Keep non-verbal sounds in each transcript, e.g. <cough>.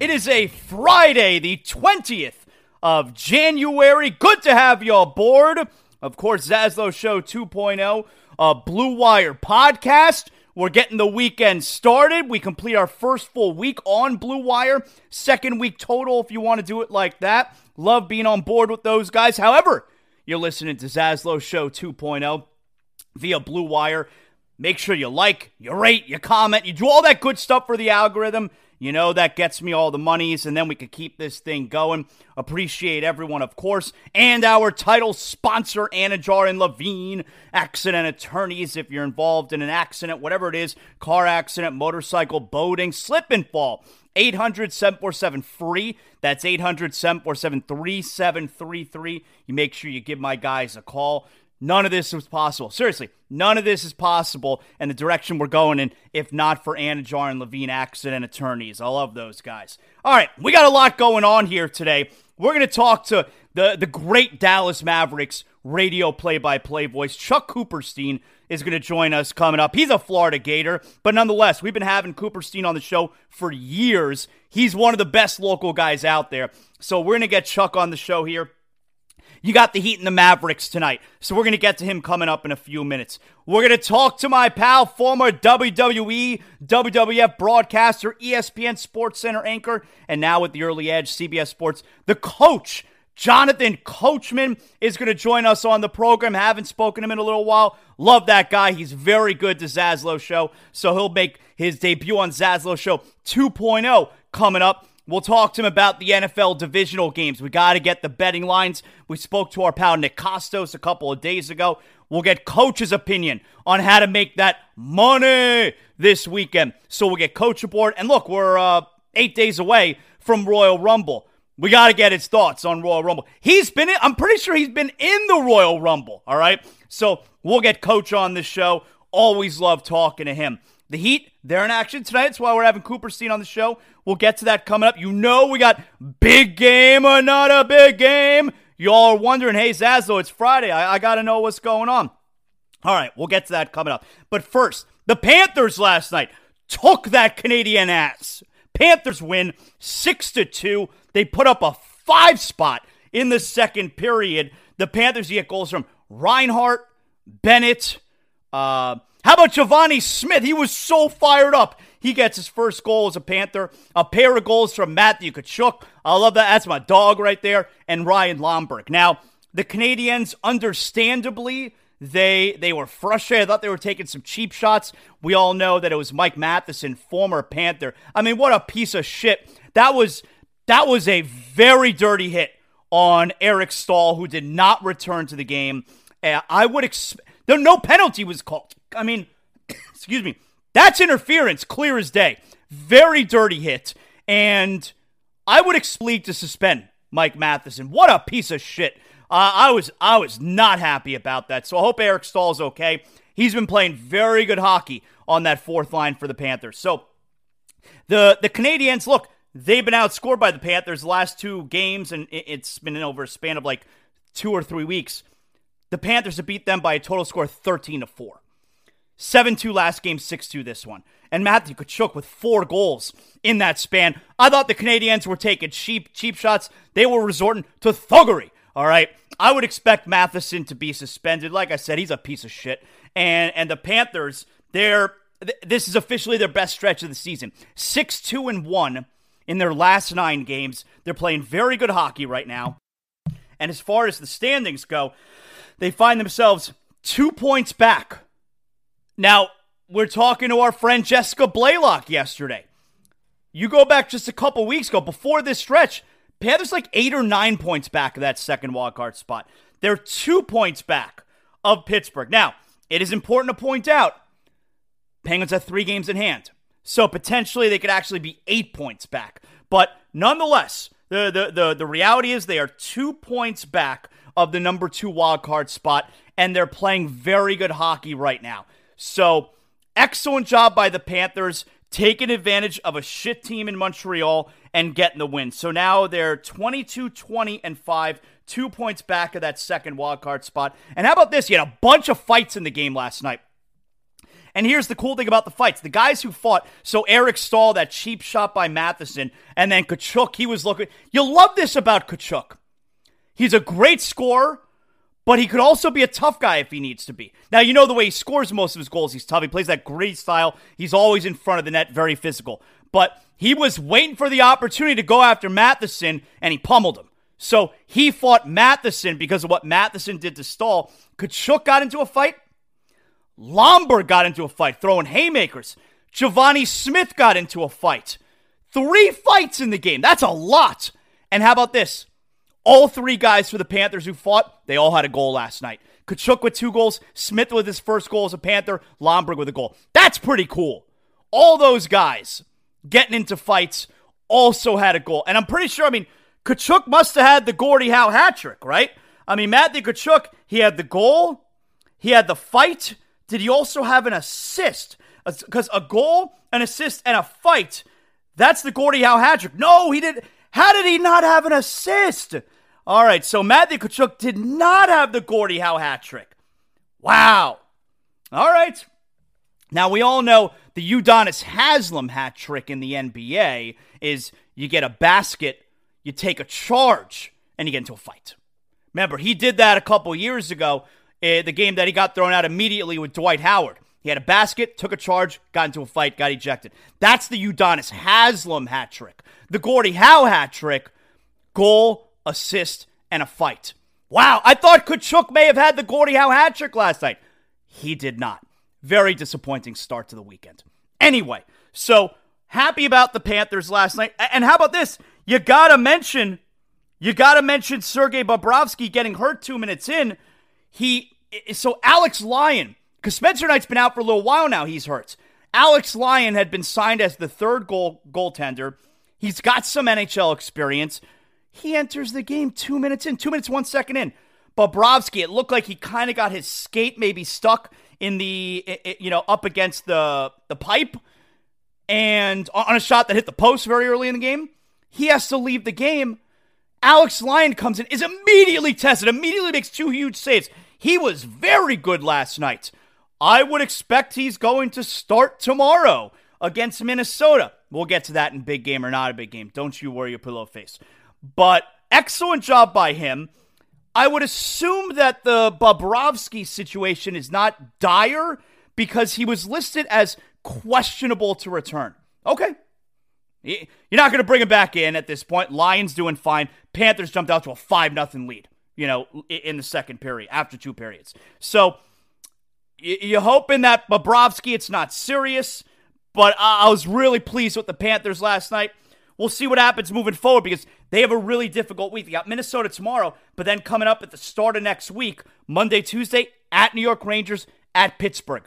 It is a Friday, the 20th of January. Good to have you aboard. Of course, Zaslow Show 2.0, a Blue Wire podcast. We're getting the weekend started. We complete our first full week on Blue Wire, second week total if you want to do it like that. Love being on board with those guys. However, you're listening to Zaslow Show 2.0 via Blue Wire. Make sure you like, you rate, you comment, you do all that good stuff for the algorithm. You know, that gets me all the monies, and then we could keep this thing going. Appreciate everyone, of course, and our title sponsor, Anidjar and Levine, accident attorneys. If you're involved in an accident, whatever it is car accident, motorcycle, boating, slip and fall. 800 747 free. That's 800 747 3733. You make sure you give my guys a call. None of this was possible. Seriously, none of this is possible and the direction we're going in if not for Anidjar and Levine accident attorneys. I love those guys. All right, we got a lot going on here today. We're going to talk to the, the great Dallas Mavericks radio play by play voice. Chuck Cooperstein is going to join us coming up. He's a Florida Gator, but nonetheless, we've been having Cooperstein on the show for years. He's one of the best local guys out there. So we're going to get Chuck on the show here. You got the Heat and the Mavericks tonight. So we're going to get to him coming up in a few minutes. We're going to talk to my pal, former WWE, WWF broadcaster, ESPN SportsCenter anchor, and now with the early edge, CBS Sports, the coach. Jonathan Coachman is going to join us on the program. Haven't spoken to him in a little while. Love that guy. He's very good to Zaslow Show. So he'll make his debut on Zaslow Show 2.0 coming up. We'll talk to him about the NFL divisional games. We got to get the betting lines. We spoke to our pal Nick Kostos a couple of days ago. We'll get coach's opinion on how to make that money this weekend. So we'll get coach aboard. And look, we're uh, eight days away from Royal Rumble. We got to get his thoughts on Royal Rumble. He's been in, I'm pretty sure he's been in the Royal Rumble, all right? So we'll get Coach on this show. Always love talking to him. The Heat, they're in action tonight. That's why we're having Cooperstein on the show. We'll get to that coming up. You know we got big game or not a big game. Y'all are wondering, hey, Zaslow, it's Friday. I, I got to know what's going on. All right, we'll get to that coming up. But first, the Panthers last night took that Canadian ass. Panthers win 6 to 2. They put up a five spot in the second period. The Panthers get goals from Reinhart, Bennett. Uh, how about Givani Smith? He was so fired up. He gets his first goal as a Panther. A pair of goals from Matthew Tkachuk. I love that. That's my dog right there. And Ryan Lomberg. Now, the Canadiens, understandably, they they were frustrated. I thought they were taking some cheap shots. We all know that it was Mike Matheson, former Panther. I mean, what a piece of shit. That was that was a very dirty hit on Eric Staal, who did not return to the game. Uh, I would expect no penalty was called. I mean, <coughs> excuse me, that's interference, clear as day. Very dirty hit, and I would expect to suspend Mike Matheson. What a piece of shit! Uh, I was I was not happy about that. So I hope Eric Staal's okay. He's been playing very good hockey on that fourth line for the Panthers. So the the Canadiens look they've been outscored by the Panthers the last two games, and it's been over a span of like two or three weeks. The Panthers have beat them by a total score 13 to 4. 7 2 last game, 6 2 this one. And Matthew Tkachuk with four goals in that span. I thought the Canadiens were taking cheap, cheap shots. They were resorting to thuggery. All right. I would expect Matheson to be suspended. Like I said, he's a piece of shit. And and the Panthers, they're th- this is officially their best stretch of the season. 6 2 and 1 in their last nine games. They're playing very good hockey right now. And as far as the standings go, they find themselves two points back. Now, we're talking to our friend Jessica Blaylock yesterday. You go back just a couple weeks ago, before this stretch, Panthers like eight or nine points back of that second wildcard spot. They're two points back of Pittsburgh. Now, it is important to point out Penguins have three games in hand. So potentially they could actually be eight points back. But nonetheless, the, the, the, the reality is they are two points back of the number two wild card spot, and they're playing very good hockey right now. So excellent job by the Panthers taking advantage of a shit team in Montreal and getting the win. So now they're 22 20 and 5, two points back of that second wild card spot. And how about this? You had a bunch of fights in the game last night. And here's the cool thing about the fights the guys who fought, so Eric Staal, that cheap shot by Matheson, and then Tkachuk, he was looking. You'll love this about Tkachuk. He's a great scorer, but he could also be a tough guy if he needs to be. Now, you know the way he scores most of his goals. He's tough. He plays that great style. He's always in front of the net, very physical. But he was waiting for the opportunity to go after Matheson, and he pummeled him. So he fought Matheson because of what Matheson did to Staal. Tkachuk got into a fight. Lomberg got into a fight, throwing haymakers. Givani Smith got into a fight. Three fights in the game. That's a lot. And how about this? All three guys for the Panthers who fought, they all had a goal last night. Tkachuk with two goals, Smith with his first goal as a Panther, Lomberg with a goal. That's pretty cool. All those guys getting into fights also had a goal. And I'm pretty sure, I mean, Tkachuk must have had the Gordie Howe hat trick, right? I mean, Matthew Tkachuk, he had the goal, he had the fight, did he also have an assist? Because a goal, an assist, and a fight, that's the Gordie Howe hat trick. No, he didn't. How did he not have an assist? All right, so Matthew Tkachuk did not have the Gordie Howe hat trick. Wow. All right. Now, we all know the Udonis Haslem hat trick in the NBA is you get a basket, you take a charge, and you get into a fight. Remember, he did that a couple years ago uh, the game that he got thrown out immediately with Dwight Howard. He had a basket, took a charge, got into a fight, got ejected. That's the Udonis Haslem hat trick. The Gordie Howe hat trick goal, assist, and a fight. Wow, I thought Tkachuk may have had the Gordie Howe hat trick last night. He did not. Very disappointing start to the weekend. Anyway, so happy about the Panthers last night. And how about this? You gotta mention, you gotta mention Sergei Bobrovsky getting hurt two minutes in he so Alex Lyon, because Spencer Knight's been out for a little while now, he's hurt. Alex Lyon had been signed as the third goal goaltender. He's got some NHL experience. He enters the game two minutes in, two minutes, one second in. Bobrovsky, it looked like he kind of got his skate maybe stuck in the, you know, up against the, the pipe and on a shot that hit the post very early in the game. He has to leave the game Alex Lyon comes in, is immediately tested, immediately makes two huge saves. He was very good last night. I would expect he's going to start tomorrow against Minnesota. We'll get to that in big game or not a big game. Don't you worry your pillow face. But excellent job by him. I would assume that the Bobrovsky situation is not dire because he was listed as questionable to return. Okay. You're not going to bring him back in at this point. Lyon's doing fine. Panthers jumped out to a 5 nothing lead, you know, in the second period, after two periods. So you're hoping that Bobrovsky, it's not serious, but I was really pleased with the Panthers last night. We'll see what happens moving forward because they have a really difficult week. They got Minnesota tomorrow, but then coming up at the start of next week, Monday, Tuesday, at New York Rangers, at Pittsburgh.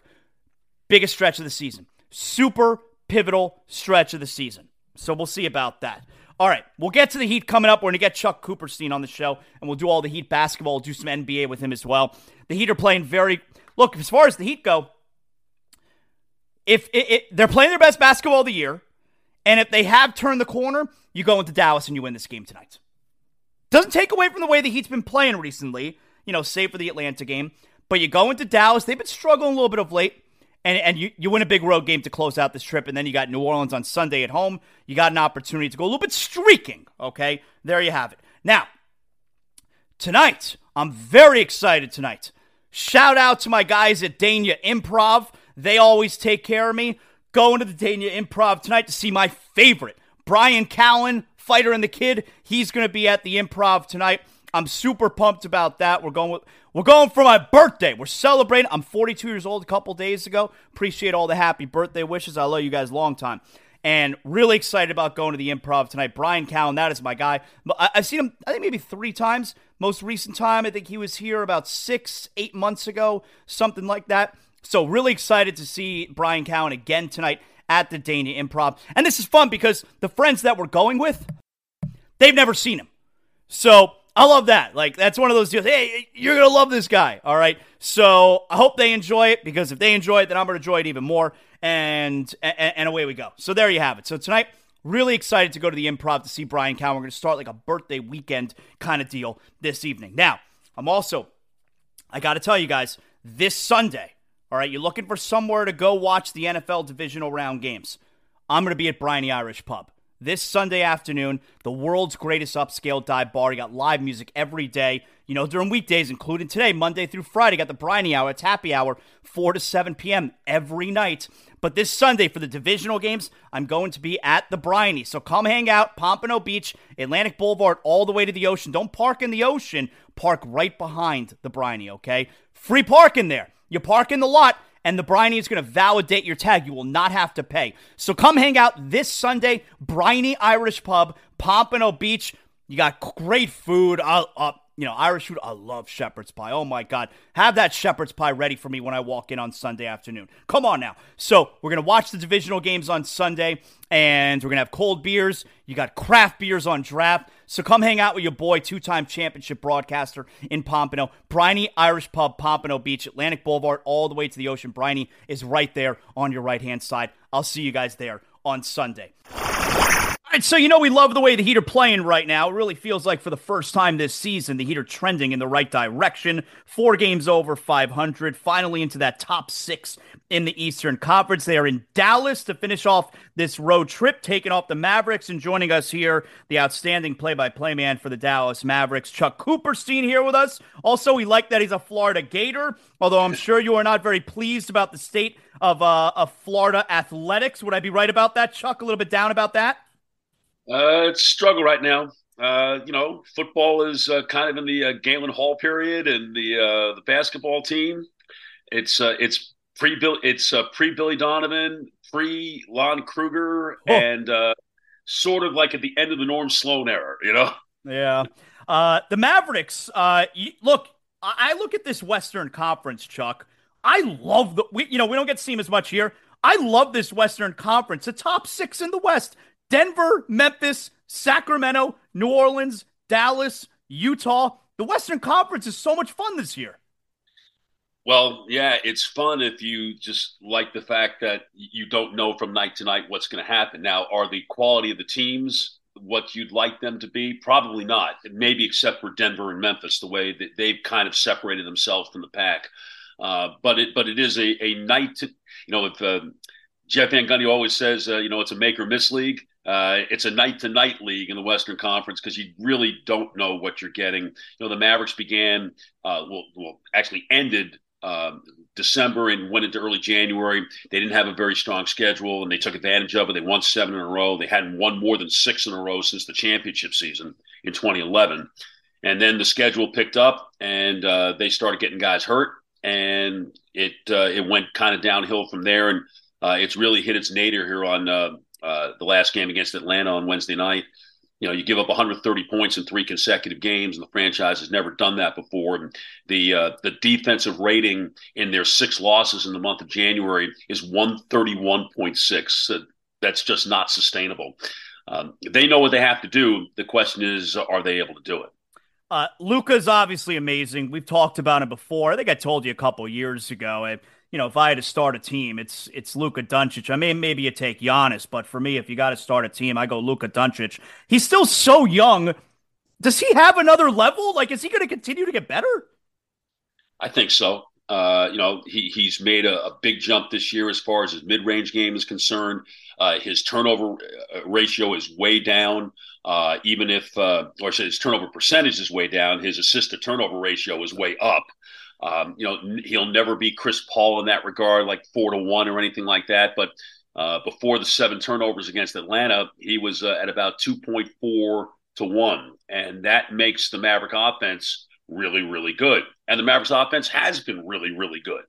Biggest stretch of the season. Super pivotal stretch of the season. So we'll see about that. All right, we'll get to the Heat coming up. We're going to get Chuck Cooperstein on the show, and we'll do all the Heat basketball, we'll do some NBA with him as well. The Heat are playing very. Look, as far as the Heat go, if it, it, they're playing their best basketball of the year, and if they have turned the corner, you go into Dallas and you win this game tonight. Doesn't take away from the way the Heat's been playing recently, you know, save for the Atlanta game. But you go into Dallas, they've been struggling a little bit of late, and, and you, you win a big road game to close out this trip, and then you got New Orleans on Sunday at home. You got an opportunity to go a little bit streaking, okay? There you have it. Now, tonight, I'm very excited tonight. Shout out to my guys at Dania Improv. They always take care of me going to the Dania Improv tonight to see my favorite, Brian Callen, fighter and the kid. He's going to be at the Improv tonight. I'm super pumped about that. We're going with, we're going for my birthday. We're celebrating. I'm 42 years old a couple days ago. Appreciate all the happy birthday wishes. I love you guys long time. And really excited about going to the improv tonight. Brian Callen, that is my guy. I've seen him, I think maybe three times. Most recent time, I think he was here about six, eight months ago, something like that. So, really excited to see Brian Callen again tonight at the Dania Improv. And this is fun because the friends that we're going with, they've never seen him. So, I love that. Like, that's one of those deals. Hey, you're going to love this guy. All right. So, I hope they enjoy it because if they enjoy it, then I'm going to enjoy it even more. And, and, and away we go. So, there you have it. So, tonight, Really excited to go to the improv to see Brian Callen. We're going to start like a birthday weekend kind of deal this evening. Now, I'm also, I got to tell you guys, this Sunday, all right, you're looking for somewhere to go watch the NFL divisional round games. I'm going to be at Briny Irish Pub this Sunday afternoon, the world's greatest upscale dive bar. You got live music every day, you know, during weekdays, including today, Monday through Friday. Got the Briny Hour, it's happy hour, 4 to 7 p.m. every night. But this Sunday for the divisional games, I'm going to be at the Briny. So come hang out, Pompano Beach, Atlantic Boulevard, all the way to the ocean. Don't park in the ocean, park right behind the Briny, okay? Free parking there. You park in the lot, and the Briny is going to validate your tag. You will not have to pay. So come hang out this Sunday, Briny Irish Pub, Pompano Beach. You got great food. I'll, uh, you know, Irish food. I love shepherd's pie. Oh my God. Have that shepherd's pie ready for me when I walk in on Sunday afternoon. Come on now. So, we're going to watch the divisional games on Sunday and we're going to have cold beers. You got craft beers on draft. So, come hang out with your boy, two time championship broadcaster in Pompano. Briny Irish Pub, Pompano Beach, Atlantic Boulevard, all the way to the ocean. Briny is right there on your right hand side. I'll see you guys there on Sunday. Right, so you know we love the way the Heat are playing right now. It really feels like for the first time this season, the Heat are trending in the right direction. Four games over 500, finally into that top six in the Eastern Conference. They are in Dallas to finish off this road trip, taking off the Mavericks. And joining us here, the outstanding play-by-play man for the Dallas Mavericks, Chuck Cooperstein, here with us. Also, we like that he's a Florida Gator, although I'm sure you are not very pleased about the state of uh, of Florida athletics. Would I be right about that, Chuck? A little bit down about that. Uh, it's struggle right now. Uh, you know, football is uh, kind of in the uh, Galen Hall period, and the uh, the basketball team. It's uh, it's pre Bill. It's uh, pre Billy Donovan, pre Lon Kruger, oh. and uh, sort of like at the end of the Norm Sloan era. You know. Yeah. Uh, the Mavericks. Uh, look, I look at this Western Conference, Chuck. I love the. We, you know, we don't get to see him as much here. I love this Western Conference. The top six in the West. Denver, Memphis, Sacramento, New Orleans, Dallas, Utah. The Western Conference is so much fun this year. Well, yeah, it's fun if you just like the fact that you don't know from night to night what's going to happen. Now, are the quality of the teams what you'd like them to be? Probably not. Maybe except for Denver and Memphis, the way that they've kind of separated themselves from the pack. Uh, but it but it is a, a night to you know if uh, Jeff Van Gundy always says uh, you know it's a make or miss league. Uh, it's a night to night league in the Western Conference because you really don't know what you're getting. You know, the Mavericks began, uh, well, well, actually ended um, December and went into early January. They didn't have a very strong schedule, and they took advantage of it. They won seven in a row. They hadn't won more than six in a row since the championship season in 2011. And then the schedule picked up, and uh, they started getting guys hurt, and it uh, it went kind of downhill from there. And uh, it's really hit its nadir here on uh, the last game against Atlanta on Wednesday night you know, you give up 130 points in three consecutive games, and the franchise has never done that before. And the uh, the defensive rating in their six losses in the month of January is 131.6. So that's just not sustainable. Um, they know what they have to do. The question is, are they able to do it? Uh, Luka's obviously amazing. We've talked about it before. I think I told you a couple years ago you know, if I had to start a team, it's it's Luka Doncic. I mean, maybe you take Giannis, but for me, if you got to start a team, I go Luka Doncic. He's still so young. Does he have another level? Like, is he going to continue to get better? I think so. Uh, you know, he he's made a, a, big jump this year as far as his mid range game is concerned. Uh, his turnover uh, ratio is way down. Uh, even if, uh, or his turnover percentage is way down, his assist to turnover ratio is way up. Um, you know, he'll never be Chris Paul in that regard, like four to one or anything like that. But uh, before the seven turnovers against Atlanta, he was uh, at about 2.4 to one. And that makes the Maverick offense really, really good. And the Mavericks offense has been really, really good.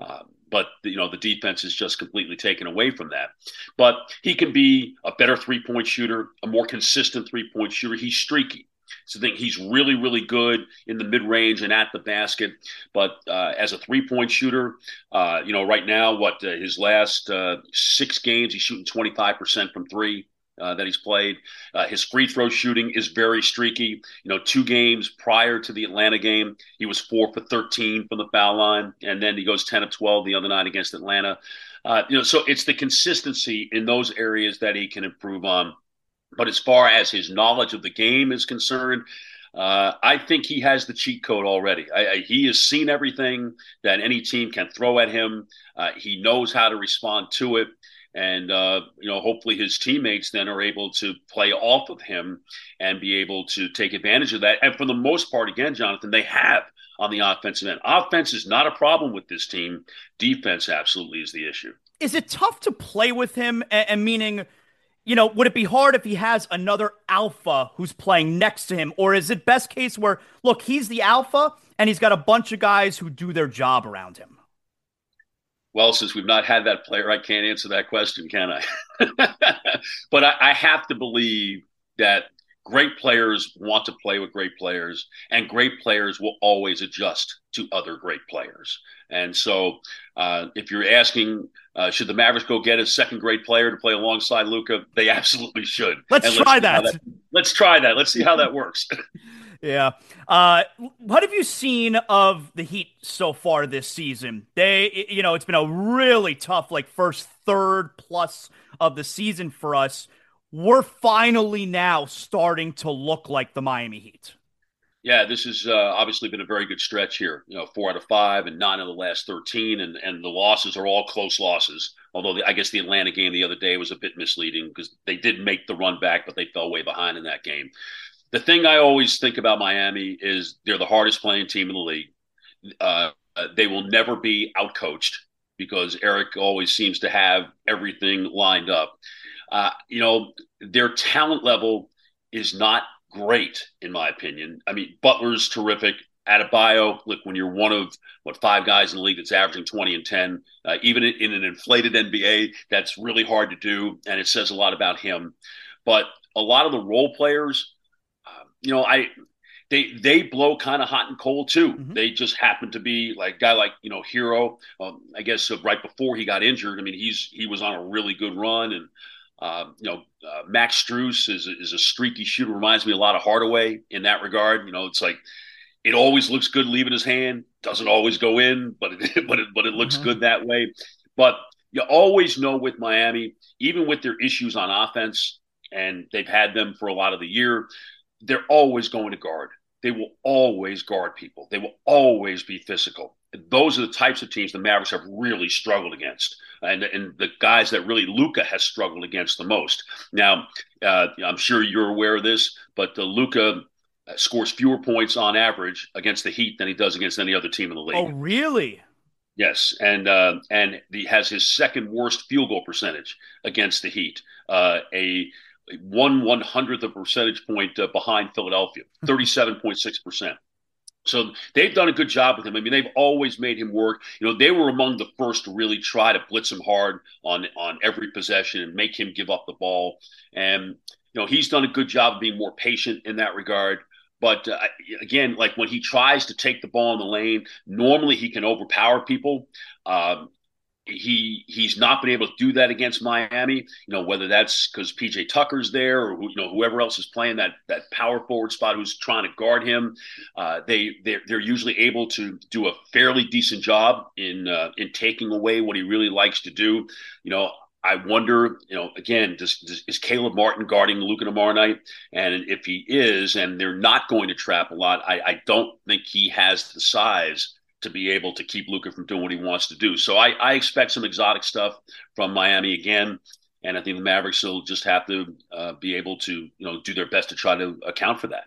Uh, but you know the defense is just completely taken away from that. But he can be a better three point shooter, a more consistent three point shooter. He's streaky. So I think he's really, really good in the mid range and at the basket. But uh, as a three point shooter, uh, you know, right now, what uh, his last uh, six games, he's shooting 25% from three. Uh, that he's played. Uh, his free throw shooting is very streaky. You know, two games prior to the Atlanta game, he was four for 13 from the foul line, and then he goes 10 of 12 the other night against Atlanta. you know, so it's the consistency in those areas that he can improve on. But as far as his knowledge of the game is concerned, uh, I think he has the cheat code already. I, I, he has seen everything that any team can throw at him. Uh, he knows how to respond to it. And, uh, you know, hopefully his teammates then are able to play off of him and be able to take advantage of that. And for the most part, again, Jonathan, they have on the offensive end. Offense is not a problem with this team. Defense absolutely is the issue. Is it tough to play with him? And, and meaning, you know, would it be hard if he has another alpha who's playing next to him? Or is it best case where, look, he's the alpha and he's got a bunch of guys who do their job around him? Well, since we've not had that player, I can't answer that question, can I? <laughs> but I, I have to believe that great players want to play with great players, and great players will always adjust to other great players. And so, uh, if you're asking, uh, should the Mavericks go get a second grade player to play alongside Luka? They <laughs> absolutely should. Let's and try let's that. that. Let's try that. Let's see how that works. <laughs> yeah. Uh, what have you seen of the Heat so far this season? They, you know, it's been a really tough, like first third plus of the season for us we're finally now starting to look like the Miami Heat. Yeah, this has uh, obviously been a very good stretch here. You know, four out of five and nine of the last thirteen, and and the losses are all close losses. Although the, I guess the Atlanta game the other day was a bit misleading because they did make the run back, but they fell way behind in that game. The thing I always think about Miami is they're the hardest playing team in the league. Uh, they will never be outcoached because Erik always seems to have everything lined up. Uh, you know, their talent level is not great, in my opinion. I mean, Butler's terrific. Adebayo, look, when you're one of what five guys in the league that's averaging 20 and 10, uh, even in an inflated NBA, that's really hard to do, and it says a lot about him. But a lot of the role players, uh, you know, I they they blow kind of hot and cold too. Mm-hmm. They just happen to be like a guy like you know Herro. Um, I guess uh, right before he got injured, I mean he's he was on a really good run, and uh, you know, uh, Max Strus is, is a streaky shooter. Reminds me a lot of Hardaway in that regard. You know, it's like it always looks good leaving his hand. Doesn't always go in, but it, <laughs> but it, but it looks mm-hmm. good that way. But you always know with Miami, even with their issues on offense, and they've had them for a lot of the year, they're always going to guard. They will always guard people. They will always be physical. Those are the types of teams the Mavericks have really struggled against and, and the guys that really Luka has struggled against the most. Now, uh, I'm sure you're aware of this, but the Luka scores fewer points on average against the Heat than he does against any other team in the league. Oh, really? Yes, and uh, and he has his second worst field goal percentage against the Heat. Uh, a one one hundredth of a percentage point uh, behind Philadelphia, thirty seven point six percent. So they've done a good job with him. I mean, they've always made him work. You know, they were among the first to really try to blitz him hard on on every possession and make him give up the ball. And you know, he's done a good job of being more patient in that regard. But uh, again, like when he tries to take the ball in the lane, normally he can overpower people. Um, he he's not been able to do that against Miami. You know whether that's because PJ Tucker's there or you know whoever else is playing that that power forward spot who's trying to guard him. Uh, they they're, they're usually able to do a fairly decent job in uh, in taking away what he really likes to do. You know I wonder, you know, again, does, does, is Caleb Martin guarding Luka tomorrow night? And if he is, and they're not going to trap a lot, I, I don't think he has the size to be able to keep Luka from doing what he wants to do. So I, I expect some exotic stuff from Miami again. And I think the Mavericks will just have to uh, be able to, you know, do their best to try to account for that.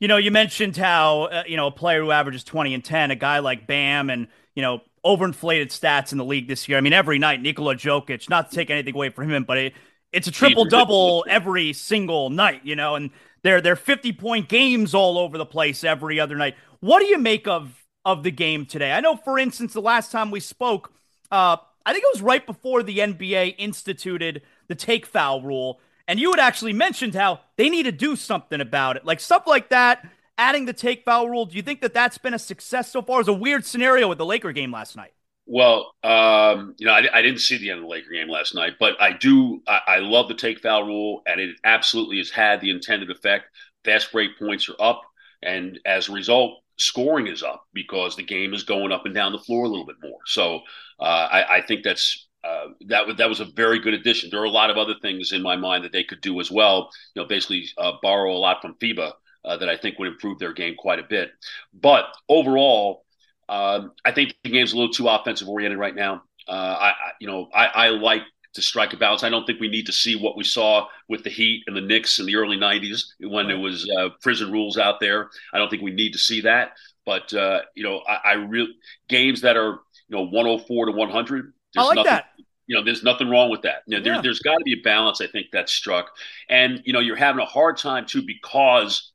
You know, you mentioned how, uh, you know, a player who averages 20 and 10, a guy like Bam and, you know, overinflated stats in the league this year. I mean, every night, Nikola Jokic, not to take anything away from him, but it, it's a triple double every single night, you know, and they're, they're 50 point games all over the place every other night. What do you make of of the game today. I know, for instance, the last time we spoke, uh, I think it was right before the NBA instituted the take foul rule. And you had actually mentioned how they need to do something about it. Like stuff like that, adding the take foul rule. Do you think that that's been a success so far? It was a weird scenario with the Laker game last night. Well, um, you know, I, I, didn't see the end of the Laker game last night, but I do. I, I love the take foul rule, and it absolutely has had the intended effect. Fast break points are up, and as a result, scoring is up because the game is going up and down the floor a little bit more. So uh, I, I, think that's uh, that was that was a very good addition. There are a lot of other things in my mind that they could do as well. You know, basically uh, borrow a lot from FIBA uh, that I think would improve their game quite a bit. But overall, um, I think the game's a little too offensive oriented right now. Uh, I, I, you know, I, I like to strike a balance. I don't think we need to see what we saw with the Heat and the Knicks in the early '90s when there was uh, prison rules out there. I don't think we need to see that. But uh, you know, I, I really games that are you know 104 to 100. I like nothing, that. You know, there's nothing wrong with that. You know, there, yeah. there's got to be a balance. I think that's struck, and you know, you're having a hard time too because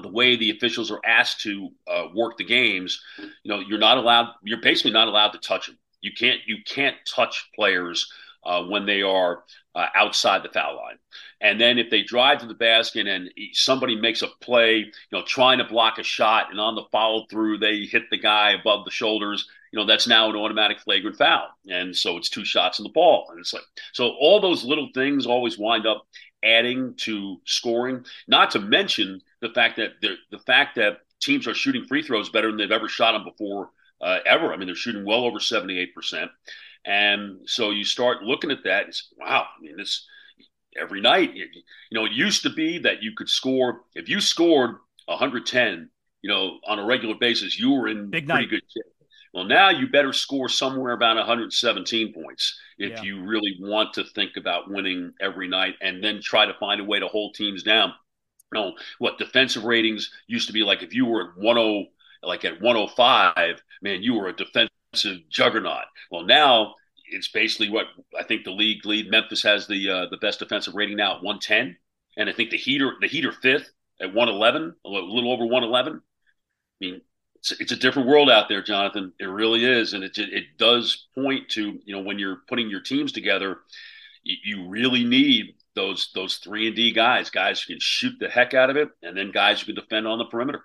the way the officials are asked to uh, work the games. You know, you're not allowed. You're basically not allowed to touch them. You can't. You can't touch players uh, when they are uh, outside the foul line. And then if they drive to the basket and somebody makes a play, you know, trying to block a shot, and on the follow through they hit the guy above the shoulders, you know, that's now an automatic flagrant foul. And so it's two shots in the ball. And it's like, so all those little things always wind up adding to scoring. Not to mention the fact that the the fact that teams are shooting free throws better than they've ever shot them before uh, ever. I mean, they're shooting well over seventy eight percent. And so you start looking at that and wow, I mean, this every night, you know, it used to be that you could score, if you scored 110, you know, on a regular basis, you were in Big pretty night. good shape. Well, now you better score somewhere about 117 points if yeah. you really want to think about winning every night and then try to find a way to hold teams down. You know, what defensive ratings used to be like if you were at 10, like at 105, man, you were a defensive juggernaut. Well, now it's basically what I think the league lead. Memphis has the uh, the best defensive rating now at 110, and I think the Heater the Heater fifth at 111, a little over 111. I mean, it's, it's a different world out there, Jonathan. It really is, and it it does point to you know when you're putting your teams together, you, you really need those those three and D guys, guys who can shoot the heck out of it, and then guys who can defend on the perimeter.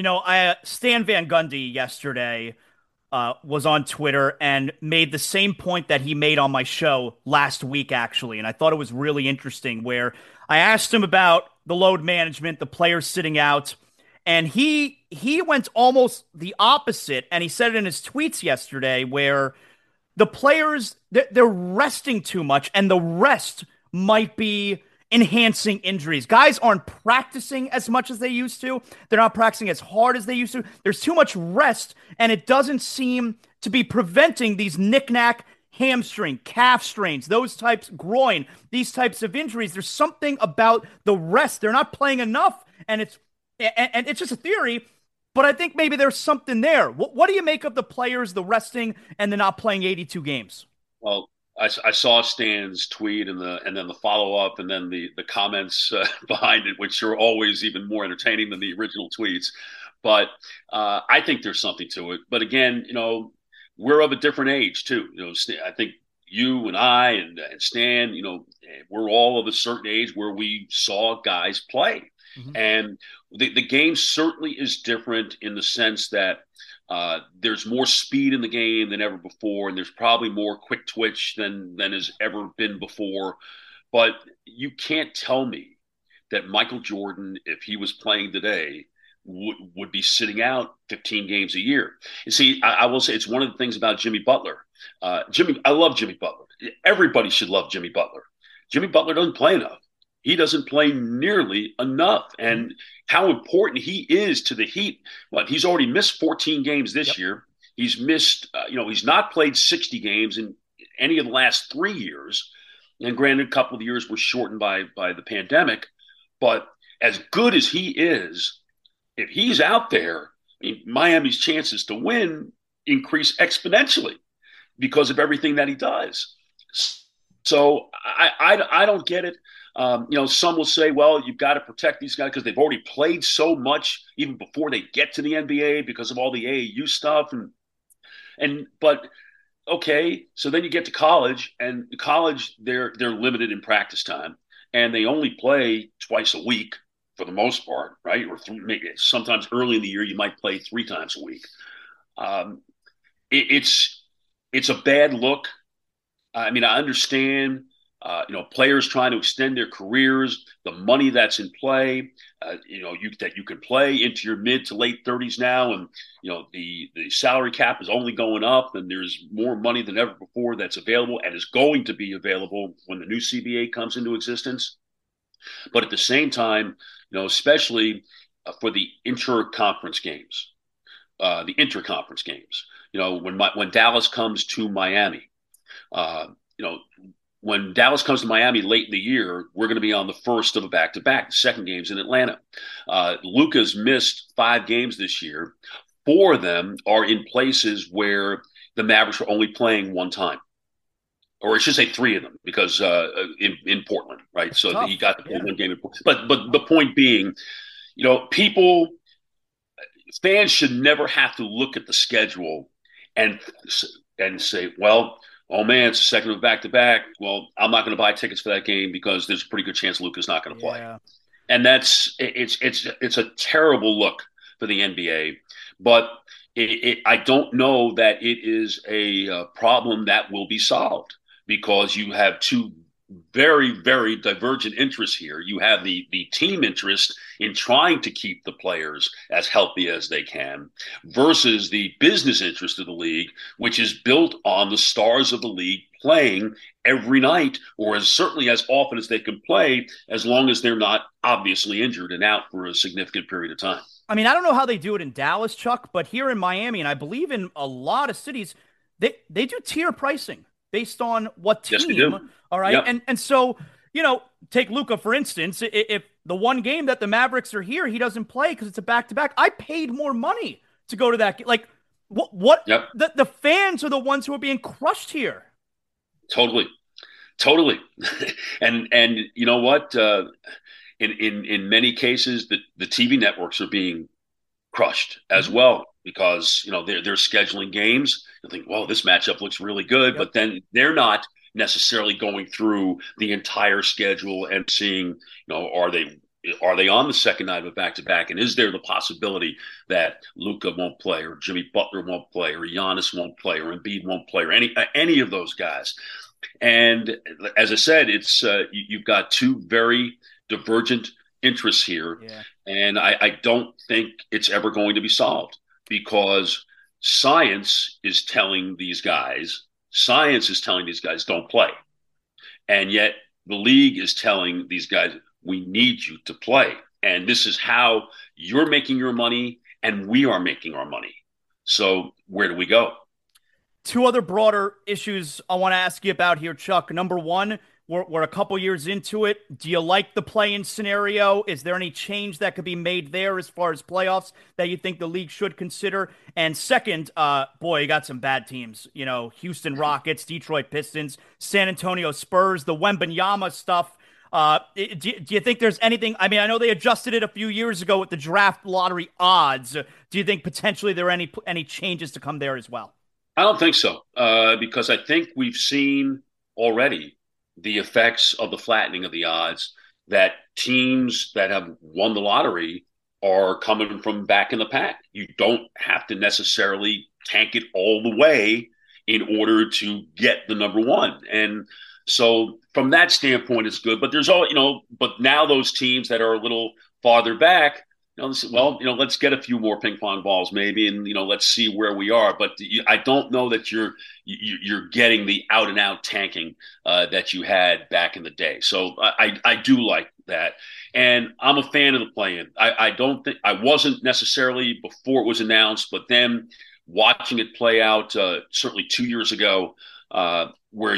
You know, I, uh, Stan Van Gundy yesterday uh, was on Twitter and made the same point that he made on my show last week, actually. And I thought it was really interesting where I asked him about the load management, the players sitting out, and he he went almost the opposite. And he said it in his tweets yesterday where the players they're resting too much, and the rest might be enhancing injuries. Guys aren't practicing as much as they used to. They're not practicing as hard as they used to. There's too much rest, and it doesn't seem to be preventing these knickknack hamstring, calf strains, those types, groin, these types of injuries. There's something about the rest. They're not playing enough, and it's and, and it's just a theory. But I think maybe there's something there. What, what do you make of the players, the resting, and the not playing 82 games? Well, I, I, saw Stan's tweet and the and then the follow up and then the the comments uh, <laughs> behind it, which are always even more entertaining than the original tweets. But uh, I think there's something to it. But again, you know, we're of a different age too. You know, I think you and I and, and Stan, you know, we're all of a certain age where we saw guys play, mm-hmm. and the the game certainly is different in the sense that uh, there's more speed in the game than ever before, and there's probably more quick twitch than than has ever been before. But you can't tell me that Michael Jordan, if he was playing today, would would be sitting out 15 games a year. You see, I, I will say it's one of the things about Jimmy Butler. Uh, Jimmy, I love Jimmy Butler. Everybody should love Jimmy Butler. Jimmy Butler doesn't play enough he doesn't play nearly enough. And how important he is to the Heat. But he's already missed 14 games this yep. year. He's missed, uh, you know, he's not played 60 games in any of the last three years. And granted, a couple of years were shortened by by the pandemic. But as good as he is, if he's out there, I mean, Miami's chances to win increase exponentially because of everything that he does. So I, I, I don't get it. Um, you know, some will say, well, you've got to protect these guys because they've already played so much even before they get to the NBA because of all the AAU stuff. And, and, but, okay, so then you get to college, and college, they're, they're limited in practice time, and they only play twice a week for the most part, right? Or three, maybe sometimes early in the year, you might play three times a week. Um, it, it's, it's a bad look. I mean, I understand uh, you know, players trying to extend their careers, the money that's in play, uh, you know, you, that you can play into your mid to late 30s now, and you know the the salary cap is only going up, and there's more money than ever before that's available and is going to be available when the new CBA comes into existence. But at the same time, you know, especially uh, for the inter-conference games, uh, the interconference games, you know, when my, when Dallas comes to Miami. Uh, you know, when Dallas comes to Miami late in the year, we're going to be on the first of a back to back. The second game's in Atlanta. Uh, Luka's missed five games this year. Four of them are in places where the Mavericks are only playing one time. Or I should say three of them because uh, in, in Portland, right? So tough. he got to play yeah. one game in Portland. But, but the point being, you know, people, fans should never have to look at the schedule and and say, well, oh man, it's a second of back to back. Well, I'm not going to buy tickets for that game because there's a pretty good chance Luka's not going to play. Yeah. And that's it's it's it's a terrible look for the NBA. But it, it, I don't know that it is a, a uh, problem that will be solved because you have two very, very divergent interests here. You have the the team interest in trying to keep the players as healthy as they can, versus the business interest of the league, which is built on the stars of the league playing every night, or as certainly as often as they can play, as long as they're not obviously injured and out for a significant period of time. I mean, I don't know how they do it in Dallas, Chuck, but here in Miami, and I believe in a lot of cities, they they do tier pricing based on what team. Yes, all right. Yep. And and so, you know, take Luka for instance. If the one game that the Mavericks are here, he doesn't play because it's a back to back. I paid more money to go to that. game. Like What? What? Yep. The the fans are the ones who are being crushed here. Totally, totally, <laughs> and and you know what? Uh, in in in many cases, the the TV networks are being crushed as mm-hmm. well because you know they're they're scheduling games. You think, well, this matchup looks really good, yep. but then they're not necessarily going through the entire schedule and seeing, you know, are they are they on the second night of a back to back? And is there the possibility that Luka won't play, or Jimmy Butler won't play, or Giannis won't play, or Embiid won't play, or any any of those guys? And as I said, it's uh, you, have got two very divergent interests here, yeah. and I, I don't think it's ever going to be solved because science is telling these guys, science is telling these guys don't play, and yet the league is telling these guys we need you to play. And this is how you're making your money and we are making our money. So, where do we go? Two other broader issues I want to ask you about here, Chuck. Number one, we're, we're a couple years into it. Do you like the play in scenario? Is there any change that could be made there as far as playoffs that you think the league should consider? And second, uh, boy, you got some bad teams. You know, Houston Rockets, Detroit Pistons, San Antonio Spurs, the Wembanyama stuff. Uh, do, do you think there's anything? I mean, I know they adjusted it a few years ago with the draft lottery odds. Do you think potentially there are any any changes to come there as well? I don't think so, uh, because I think we've seen already the effects of the flattening of the odds. That teams that have won the lottery are coming from back in the pack. You don't have to necessarily tank it all the way in order to get the number one. And so from that standpoint, it's good. But there's all you know. But now those teams that are a little farther back, you know, well, you know, let's get a few more ping pong balls maybe, and you know, let's see where we are. But I don't know that you're you're getting the out and out tanking uh, that you had back in the day. So I I do like that, and I'm a fan of the play-in. I, I don't think I wasn't necessarily before it was announced, but then watching it play out uh, certainly two years ago, uh, where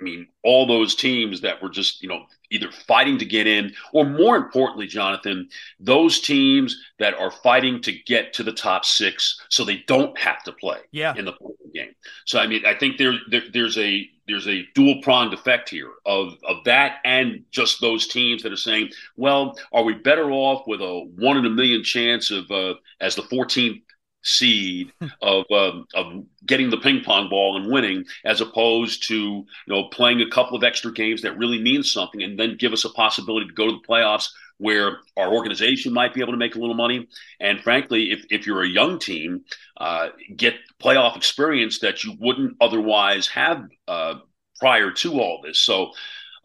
I mean, all those teams that were just, you know, either fighting to get in, or more importantly, Jonathan, those teams that are fighting to get to the top six, so they don't have to play yeah. in the game. So, I mean, I think there, there there's a there's a dual pronged effect here of of that, and just those teams that are saying, well, are we better off with a one in a million chance of uh, as the 14th seed of um, of getting the ping pong ball and winning, as opposed to you know playing a couple of extra games that really mean something, and then give us a possibility to go to the playoffs where our organization might be able to make a little money. And frankly, if if you're a young team, uh, get playoff experience that you wouldn't otherwise have uh, prior to all this. So.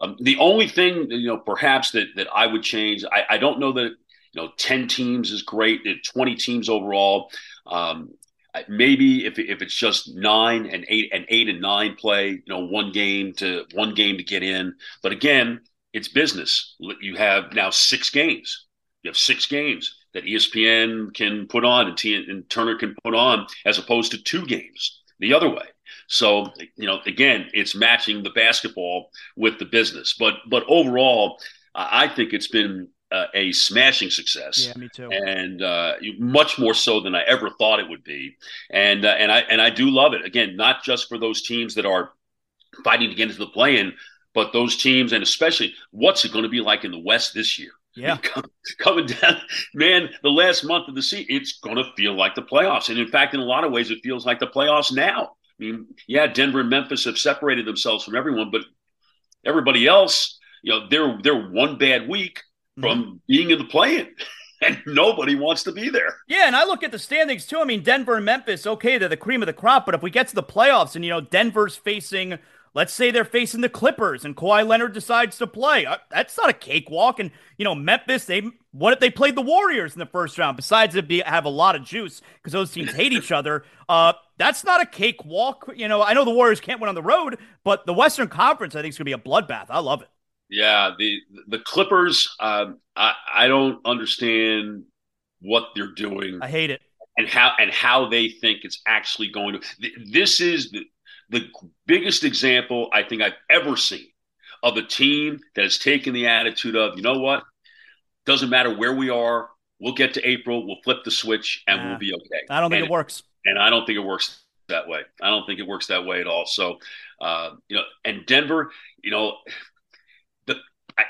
Um, the only thing, you know, perhaps that, that I would change, I, I don't know that you know 10 teams is great 20 teams overall um, maybe if, if it's just nine and eight and eight and nine play, you know, one game to one game to get in. But again, it's business. You have now six games. You have six games that ESPN can put on and, T- and Turner can put on, as opposed to two games the other way. So you know, again, it's matching the basketball with the business. But but overall, I think it's been uh, a smashing success. Yeah, me too. And uh, much more so than I ever thought it would be. And uh, and I and I do love it. Again, not just for those teams that are fighting to get into the play-in, but those teams, and especially what's it going to be like in the West this year? Yeah, <laughs> coming down, man. The last month of the season, it's going to feel like the playoffs. And in fact, in a lot of ways, it feels like the playoffs now. I mean, yeah, Denver and Memphis have separated themselves from everyone, but everybody else, you know, they're they're one bad week from mm-hmm. being in the play-in. <laughs> And nobody wants to be there. Yeah, and I look at the standings too. I mean, Denver and Memphis, okay, they're the cream of the crop, but if we get to the playoffs and, you know, Denver's facing Let's say they're facing the Clippers and Kawhi Leonard decides to play. Uh, that's not a cakewalk. And you know, Memphis, they what if they played the Warriors in the first round? Besides, it be have a lot of juice because those teams hate each other. Uh, that's not a cakewalk. You know, I know the Warriors can't win on the road, but the Western Conference, I think, is going to be a bloodbath. I love it. Yeah, the the Clippers. Um, I I don't understand what they're doing. I hate it. And how and how they think it's actually going to. This is the the biggest example I think I've ever seen of a team that has taken the attitude of, you know what, doesn't matter where we are, we'll get to April, we'll flip the switch, and we'll be okay. I don't think and, it works. and I don't think it works that way. I don't think it works that way at all. So, uh, you know, and Denver, you know,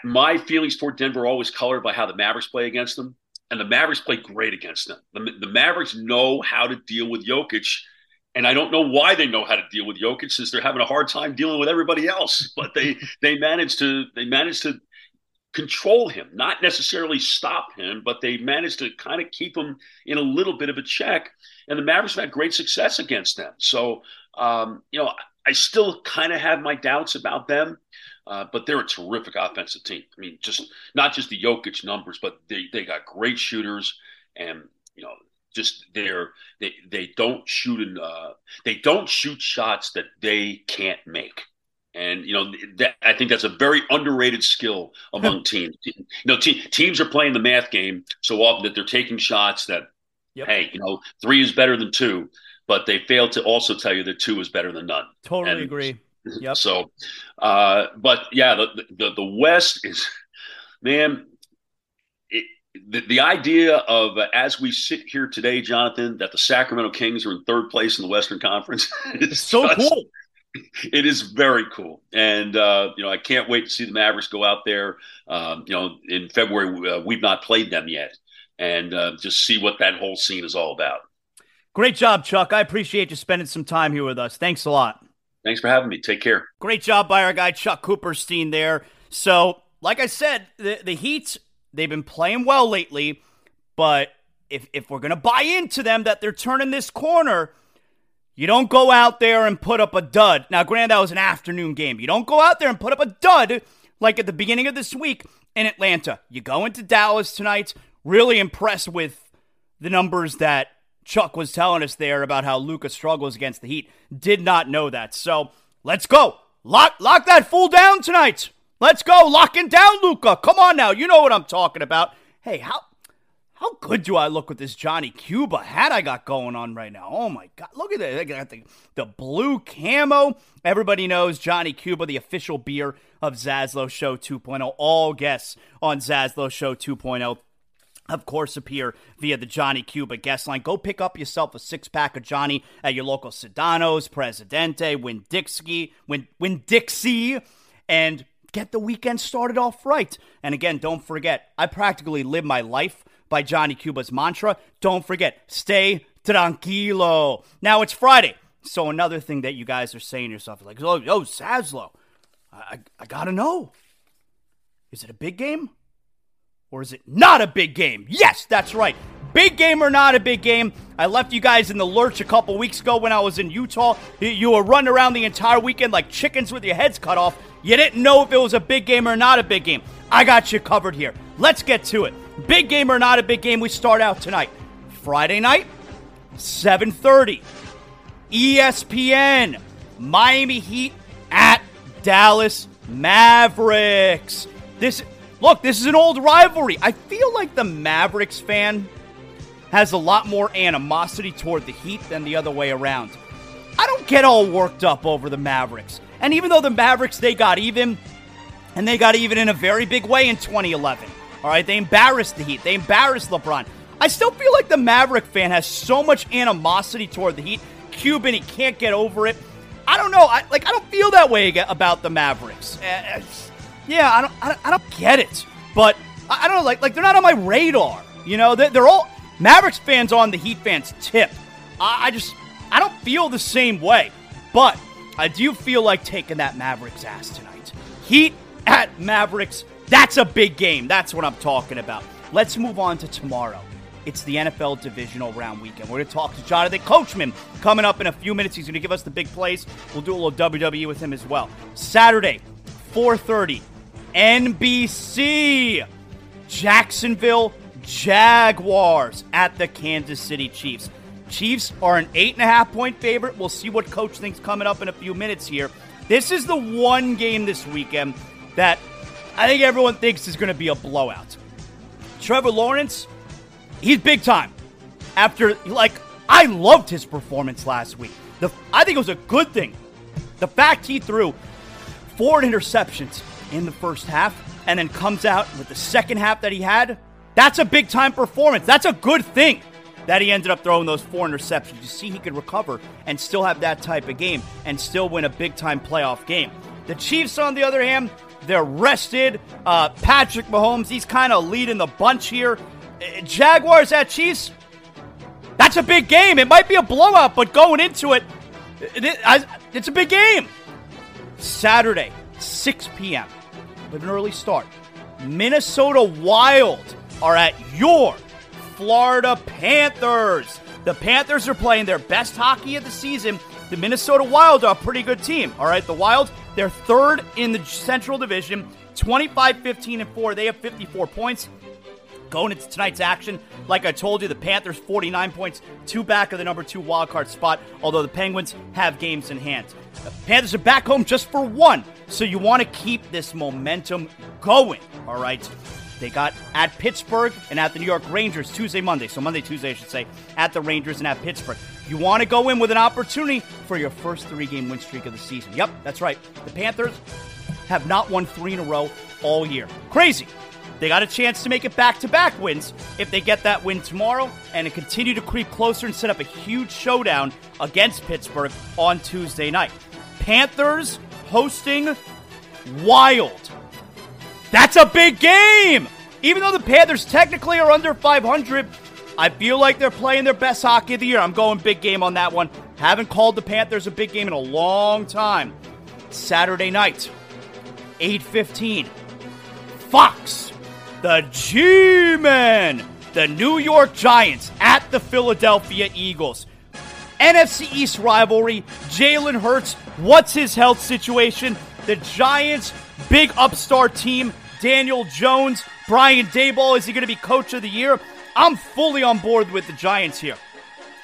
my feelings toward Denver are always colored by how the Mavericks play against them, and the Mavericks play great against them. The, the Mavericks know how to deal with Jokic. And I don't know why they know how to deal with Jokic since they're having a hard time dealing with everybody else. <laughs> But they they managed to they managed to control him, not necessarily stop him, but they managed to kind of keep him in a little bit of a check. And the Mavericks have had great success against them. So, um, you know, I still kind of have my doubts about them, uh, but they're a terrific offensive team. I mean, just not just the Jokic numbers, but they, they got great shooters and, you know, just they're they they don't shoot in uh, they don't shoot shots that they can't make and you know, that, I think that's a very underrated skill among teams. You know, te- teams are playing the math game so often that they're taking shots that, yep. hey, you know, three is better than two, but they fail to also tell you that two is better than none. Totally and agree. Yep. So, uh, but yeah, the, the the West is, man, it, the, the idea of uh, as we sit here today, Jonathan, that the Sacramento Kings are in third place in the Western Conference <laughs> is so just, cool <laughs> it is very cool, and uh, you know I can't wait to see the Mavericks go out there. Um, you know, in February uh, we've not played them yet, and uh, just see what that whole scene is all about. Great job, Chuck. I appreciate you spending some time here with us. Thanks a lot. Thanks for having me. Take care. Great job by our guy Chuck Cooperstein there. So, like I said, the the Heat they've been playing well lately, but if if we're gonna buy into them that they're turning this corner you don't go out there and put up a dud. Now, granted, that was an afternoon game. You don't go out there and put up a dud like at the beginning of this week in Atlanta. You go into Dallas tonight, really impressed with the numbers that Chuck was telling us there about how Luka struggles against the Heat. Did not know that. So let's go. Lock, lock that fool down tonight. Let's go. Locking down Luka. Come on now. You know what I'm talking about. Hey, how how good do I look with this Johnny Cuba hat I got going on right now? Oh my God. Look at that. I got the, the blue camo. Everybody knows Johnny Cuba, the official beer of Zaslow Show 2.0. All guests on Zaslow Show 2.0 of course, appear via the Johnny Cuba guest line. Go pick up yourself a six pack of Johnny at your local Sedano's, Presidente, Winn Dixie, Win, Dixie, and get the weekend started off right. And again, don't forget, I practically live my life by Johnny Cuba's mantra. Don't forget, stay tranquilo. Now it's Friday. So another thing that you guys are saying to yourself, like, oh, oh Zaslow, I, I gotta know. Is it a big game? Or is it not a big game? Yes, that's right. Big game or not a big game? I left you guys in the lurch a couple weeks ago when I was in Utah. You were running around the entire weekend like chickens with your heads cut off. You didn't know if it was a big game or not a big game. I got you covered here. Let's get to it. Big game or not a big game, we start out tonight. Friday night, 7:30. ESPN, Miami Heat at Dallas Mavericks. This look, this is an old rivalry. I feel like the Mavericks fan has a lot more animosity toward the Heat than the other way around. I don't get all worked up over the Mavericks. And even though the Mavericks they got even and they got even in a very big way in 2011. All right, they embarrassed the Heat. They embarrassed LeBron. I still feel like the Maverick fan has so much animosity toward the Heat. Cuban, he can't get over it. I don't know. I like. I don't feel that way about the Mavericks. Uh, yeah, I don't, I don't. I don't get it. But I, I, don't know. Like, like they're not on my radar. You know, they're, they're all Mavericks fans on the Heat fans' tip. I, I just, I don't feel the same way. But I do feel like taking that Mavericks ass tonight. Heat at Mavericks that's a big game. That's what I'm talking about. Let's move on to tomorrow. It's the NFL divisional round weekend. We're going to talk to Jonathan Coachman coming up in a few minutes. He's going to give us the big plays. We'll do a little WWE with him as well. Saturday, 4:30, NBC, Jacksonville Jaguars at the Kansas City Chiefs. Chiefs are an eight and a half point favorite. We'll see what coach thinks coming up in a few minutes here. This is the one game this weekend that I think everyone thinks is going to be a blowout. Trevor Lawrence, he's big time. After, like, I loved his performance last week. The, I think it was a good thing. The fact he threw four interceptions in the first half and then comes out with the second half that he had, that's a big time performance. That's a good thing. that he ended up throwing those four interceptions. You see, he could recover and still have that type of game and still win a big time playoff game. The Chiefs, on the other hand, they're rested. Uh, Patrick Mahomes, he's kind of leading the bunch here. Uh, Jaguars at Chiefs, that's a big game. It might be a blowout, but going into it, it, it's a big game. Saturday, 6 p.m. with an early start. Minnesota Wild are at your Florida Panthers. The Panthers are playing their best hockey of the season. The Minnesota Wild are a pretty good team. All right, the Wild, they're third in the Central Division, 25 15 and 4. They have 54 points. Going into tonight's action, like I told you, the Panthers 49 points, two back of the number two wildcard spot, although the Penguins have games in hand. The Panthers are back home just for one, so you want to keep this momentum going, all right? They got at Pittsburgh and at the New York Rangers Tuesday, Monday. So Monday, Tuesday, I should say, at the Rangers and at Pittsburgh. You want to go in with an opportunity for your first three game win streak of the season. Yep, that's right. The Panthers have not won three in a row all year. Crazy. They got a chance to make it back to back wins if they get that win tomorrow and continue to creep closer and set up a huge showdown against Pittsburgh on Tuesday night. Panthers hosting Wild. That's a big game! Even though the Panthers technically are under 500, I feel like they're playing their best hockey of the year. I'm going big game on that one. Haven't called the Panthers a big game in a long time. Saturday night, 8:15. Fox the G Men, the New York Giants at the Philadelphia Eagles. NFC East rivalry, Jalen Hurts, what's his health situation? The Giants, big upstart team, Daniel Jones, Brian Daboll, is he going to be coach of the year? I'm fully on board with the Giants here.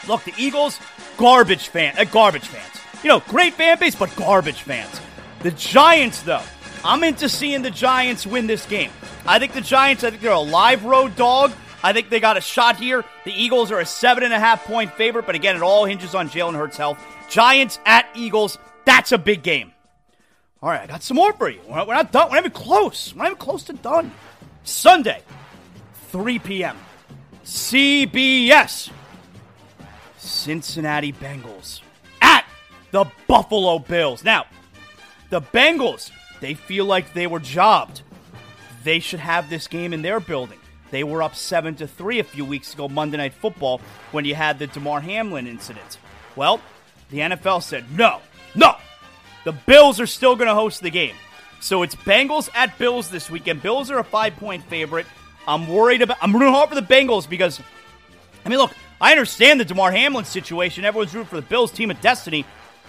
Look, the Eagles, garbage fan, uh, garbage fans. You know, great fan base, but garbage fans. The Giants, though, I'm into seeing the Giants win this game. I think the Giants, I think they're a live road dog. I think they got a shot here. The Eagles are a seven and a half point favorite, but again, it all hinges on Jalen Hurts' health. Giants at Eagles, that's a big game. All right, I got some more for you. We're not, done. We're not even close. We're not even close to done. Sunday, 3 p.m. CBS. Cincinnati Bengals at the Buffalo Bills. Now, the Bengals, they feel like they were jobbed they should have this game in their building. They were up 7 to 3 a few weeks ago Monday Night Football when you had the Damar Hamlin incident. Well, the NFL said, "No. No. The Bills are still going to host the game." So it's Bengals at Bills this weekend. Bills are a 5-point favorite. I'm worried about I'm rooting hard for the Bengals because I mean, look, I understand the Damar Hamlin situation. Everyone's rooting for the Bills, team of destiny.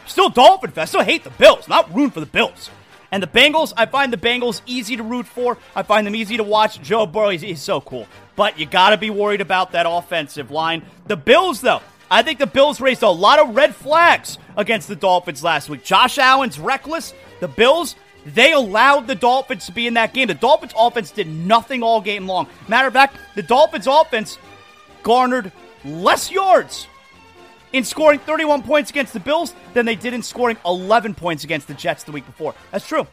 Still Dolphin fest. Still hate the Bills. Not rooting for the Bills. And the Bengals, I find the Bengals easy to root for. I find them easy to watch. Joe Burrow, he's, he's so cool. But you got to be worried about that offensive line. The Bills, though, I think the Bills raised a lot of red flags against the Dolphins last week. Josh Allen's reckless. The Bills, they allowed the Dolphins to be in that game. The Dolphins offense did nothing all game long. Matter of fact, the Dolphins offense garnered less yards in scoring 31 points against the Bills than they did in scoring 11 points against the Jets the week before. That's true.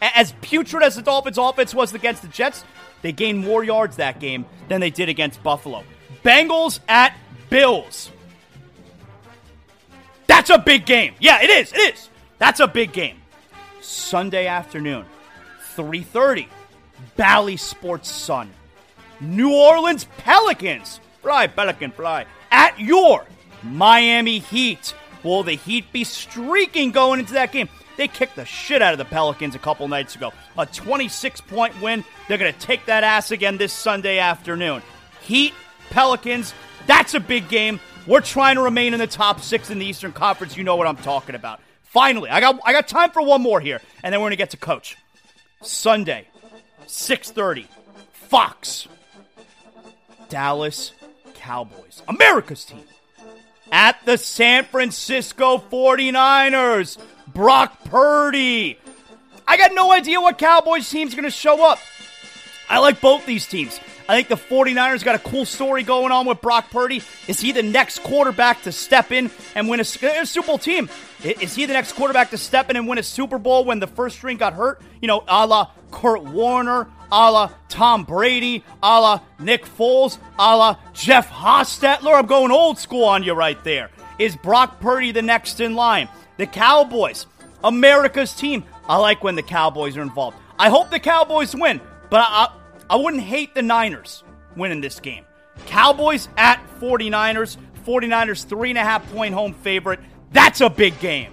As putrid as the Dolphins' offense was against the Jets, they gained more yards that game than they did against Buffalo. Bengals at Bills. That's a big game. Yeah, it is. It is. That's a big game. Sunday afternoon, 3:30. Bally Sports Sun. New Orleans Pelicans. Fly, Pelican, fly. At your Miami Heat. Will the Heat be streaking going into that game? They kicked the shit out of the Pelicans a couple nights ago. A 26 point win. They're going to take that ass again this Sunday afternoon. Heat, Pelicans, that's a big game. We're trying to remain in the top six in the Eastern Conference. You know what I'm talking about. Finally, I got I got time for one more here, and then we're gonna get to coach. Sunday, 6:30, Fox, Dallas Cowboys, America's team at the San Francisco 49ers. Brock Purdy. I got no idea what Cowboys team's going to show up. I like both these teams. I think the 49ers got a cool story going on with Brock Purdy. Is he the next quarterback to step in and win a, a, uh, Super Bowl team? Is he the next quarterback to step in and win a Super Bowl when the first string got hurt? You know, a la Kurt Warner, a la Tom Brady, a la Nick Foles, a la Jeff Hostetler. I'm going old school on you right there. Is Brock Purdy the next in line? The Cowboys, America's team. I like when the Cowboys are involved. I hope the Cowboys win, but I, I wouldn't hate the Niners winning this game. Cowboys at 49ers. 49ers, three and a half point home favorite. That's a big game.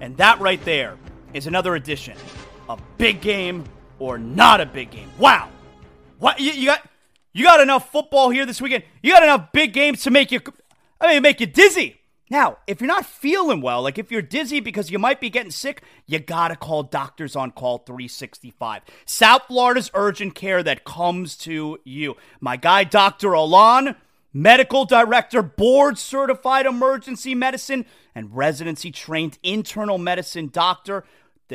And that right there is another edition of big game or not a big game. Wow. What you, you got you got enough football here this weekend. You got enough big games to make you I mean make you dizzy. Now, if you're not feeling well, like if you're dizzy because you might be getting sick, you gotta call Doctors on Call 365. South Florida's urgent care that comes to you. My guy, Dr. Alon, medical director, board certified emergency medicine, and residency trained internal medicine doctor.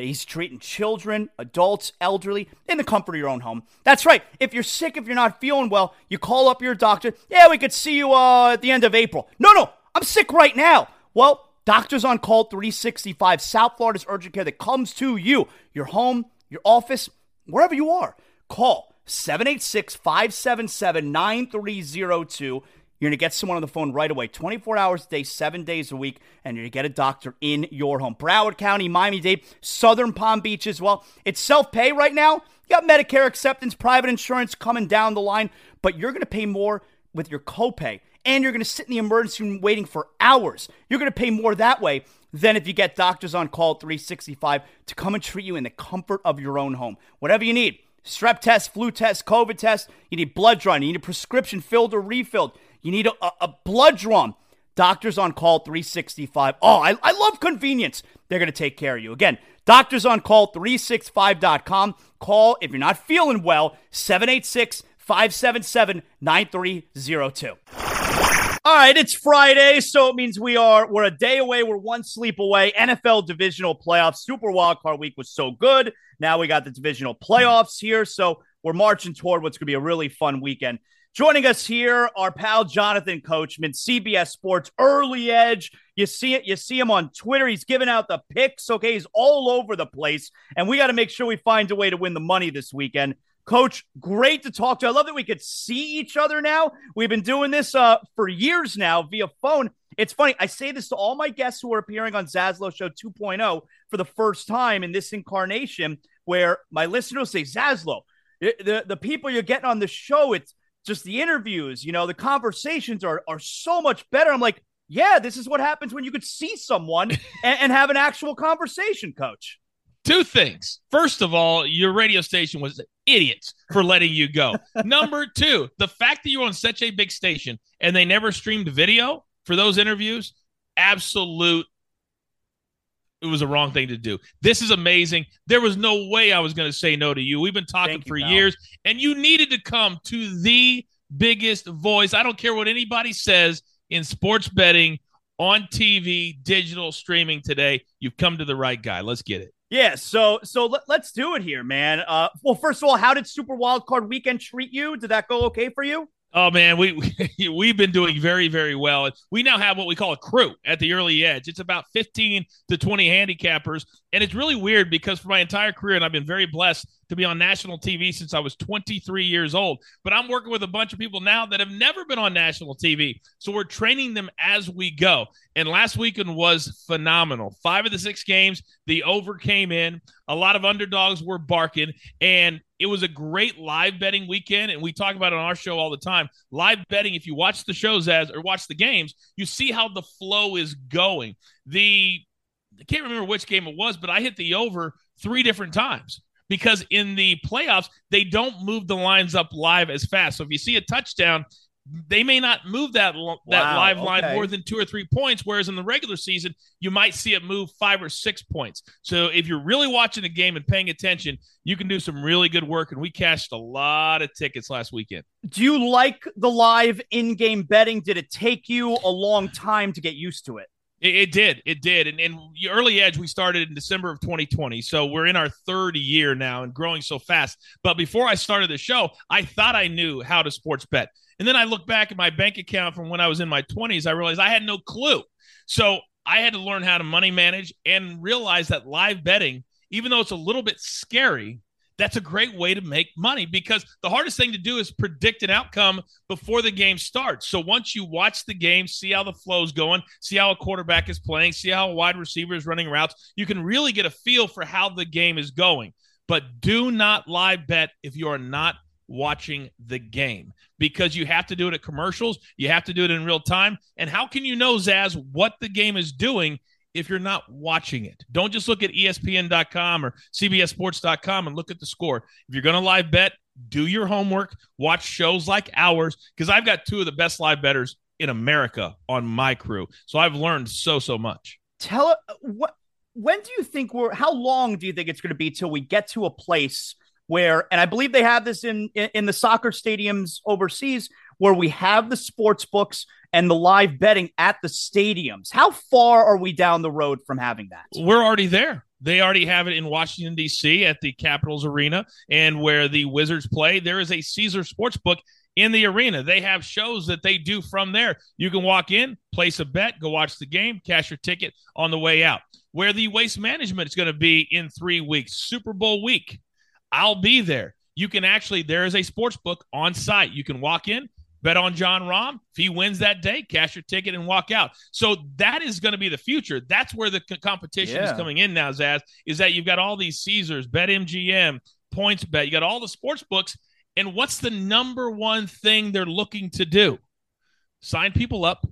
He's treating children, adults, elderly in the comfort of your own home. That's right. If you're sick, if you're not feeling well, you call up your doctor. Yeah, we could see you uh, at the end of April. No, no, I'm sick right now. Well, Doctors on Call 365, South Florida's urgent care that comes to you, your home, your office, wherever you are. Call 786 577 9302. You're going to get someone on the phone right away, 24 hours a day, seven days a week, and you're going to get a doctor in your home. Broward County, Miami Dade, Southern Palm Beach as well. It's self pay right now. You got Medicare acceptance, private insurance coming down the line, but you're going to pay more with your copay and you're going to sit in the emergency room waiting for hours. You're going to pay more that way than if you get doctors on call 365 to come and treat you in the comfort of your own home. Whatever you need strep test, flu test, COVID test, you need blood drawn, you need a prescription filled or refilled, you need a, a, blood drawn. Doctors on call 365. Oh, I, I love convenience. They're going to take care of you. Again, doctors on call 365.com. Call if you're not feeling well, 786 577 9302. All right, it's Friday, so it means we are we're a day away, we're one sleep away. NFL divisional playoffs, Super Wild Card Week was so good. Now we got the divisional playoffs here, so we're marching toward what's going to be a really fun weekend. Joining us here, our pal Jonathan Coachman, CBS Sports Early Edge. You see it, you see him on Twitter. He's giving out the picks. Okay, he's all over the place, and we got to make sure we find a way to win the money this weekend. Coach, great to talk to. I love that we could see each other now. We've been doing this uh, for years now via phone. It's funny. I say this to all my guests who are appearing on Zaslow Show 2.0 for the first time in this incarnation, where my listeners say, Zaslow, the, the people you're getting on the show, it's just the interviews, you know, the conversations are, are so much better. I'm like, yeah, this is what happens when you could see someone <laughs> and, and have an actual conversation, coach. Two things. First of all, your radio station was idiots for letting you go. <laughs> Number two, the fact that you're on such a big station and they never streamed video for those interviews, absolute. It was a wrong thing to do. This is amazing. There was no way I was going to say no to you. We've been talking Thank for pal. years, and you needed to come to the biggest voice. I don't care what anybody says in sports betting on TV, digital streaming today. You've come to the right guy. Let's get it. Yeah, so so let, us do it here, man. Uh, well, first of all, how did Super Wild Card Weekend treat you? Did that go okay for you? Oh man, we, we <laughs> we've been doing very very well. We now have what we call a crew at the early edge. It's about 15 to 20 handicappers, and it's really weird because for my entire career, and I've been very blessed to be on national TV since I was 23 years old. But I'm working with a bunch of people now that have never been on national TV, so we're training them as we go. And last weekend was phenomenal. Five of the six games, the over came in. A lot of underdogs were barking, and it was a great live betting weekend. And we talk about it on our show all the time. Live betting, if you watch the shows as or watch the games, you see how the flow is going. The I can't remember which game it was, but I hit the over three different times because in the playoffs they don't move the lines up live as fast. So if you see a touchdown, they may not move that that Wow, live line okay. more than two or three points. Whereas in the regular season, you might see it move five or six points. So if you're really watching the game and paying attention, you can do some really good work. And we cashed a lot of tickets last weekend. Do you like the live in-game betting? Did it take you a long time to get used to it? It, it did. It did. And, and early edge, we started in December of 2020. So we're in our third year now and growing so fast. But before I started the show, I thought I knew how to sports bet. And then I look back at my bank account from when I was in my 20s. I realized I had no clue. So I had to learn how to money manage and realize that live betting, even though it's a little bit scary, that's a great way to make money because the hardest thing to do is predict an outcome before the game starts. So once you watch the game, see how the flow's going, see how a quarterback is playing, see how a wide receiver is running routes, you can really get a feel for how the game is going. But do not live bet if you are not watching the game because you have to do it at commercials, you have to do it in real time. And how can you know, Zaz, what the game is doing if you're not watching it. Don't just look at ESPN.com or CBSSports.com and look at the score. If you're going to live bet, do your homework, watch shows like ours, because I've got two of the best live betters in America on my crew. So I've learned so, so much. Tell uh, what when do you think we're how long do you think it's going to be till we get to a place where and I believe they have this in in, in the soccer stadiums overseas where we have the sports books and the live betting at the stadiums. How far are we down the road from having that? We're already there. They already have it in Washington, D.C. at the Capitals Arena and where the Wizards play. There is a Caesar Sportsbook in the arena. They have shows that they do from there. You can walk in, place a bet, go watch the game, cash your ticket on the way out. Where the waste management is going to be in three weeks, Super Bowl week. I'll be there. You can actually, there is a sports book on site. You can walk in, bet on Jon Rahm. If he wins that day, cash your ticket and walk out. So that is going to be the future. That's where the competition yeah. is coming in now, Zaz, is that you've got all these Caesars, BetMGM, PointsBet, you got all the sports books. And what's the number one thing they're looking to do? Sign people up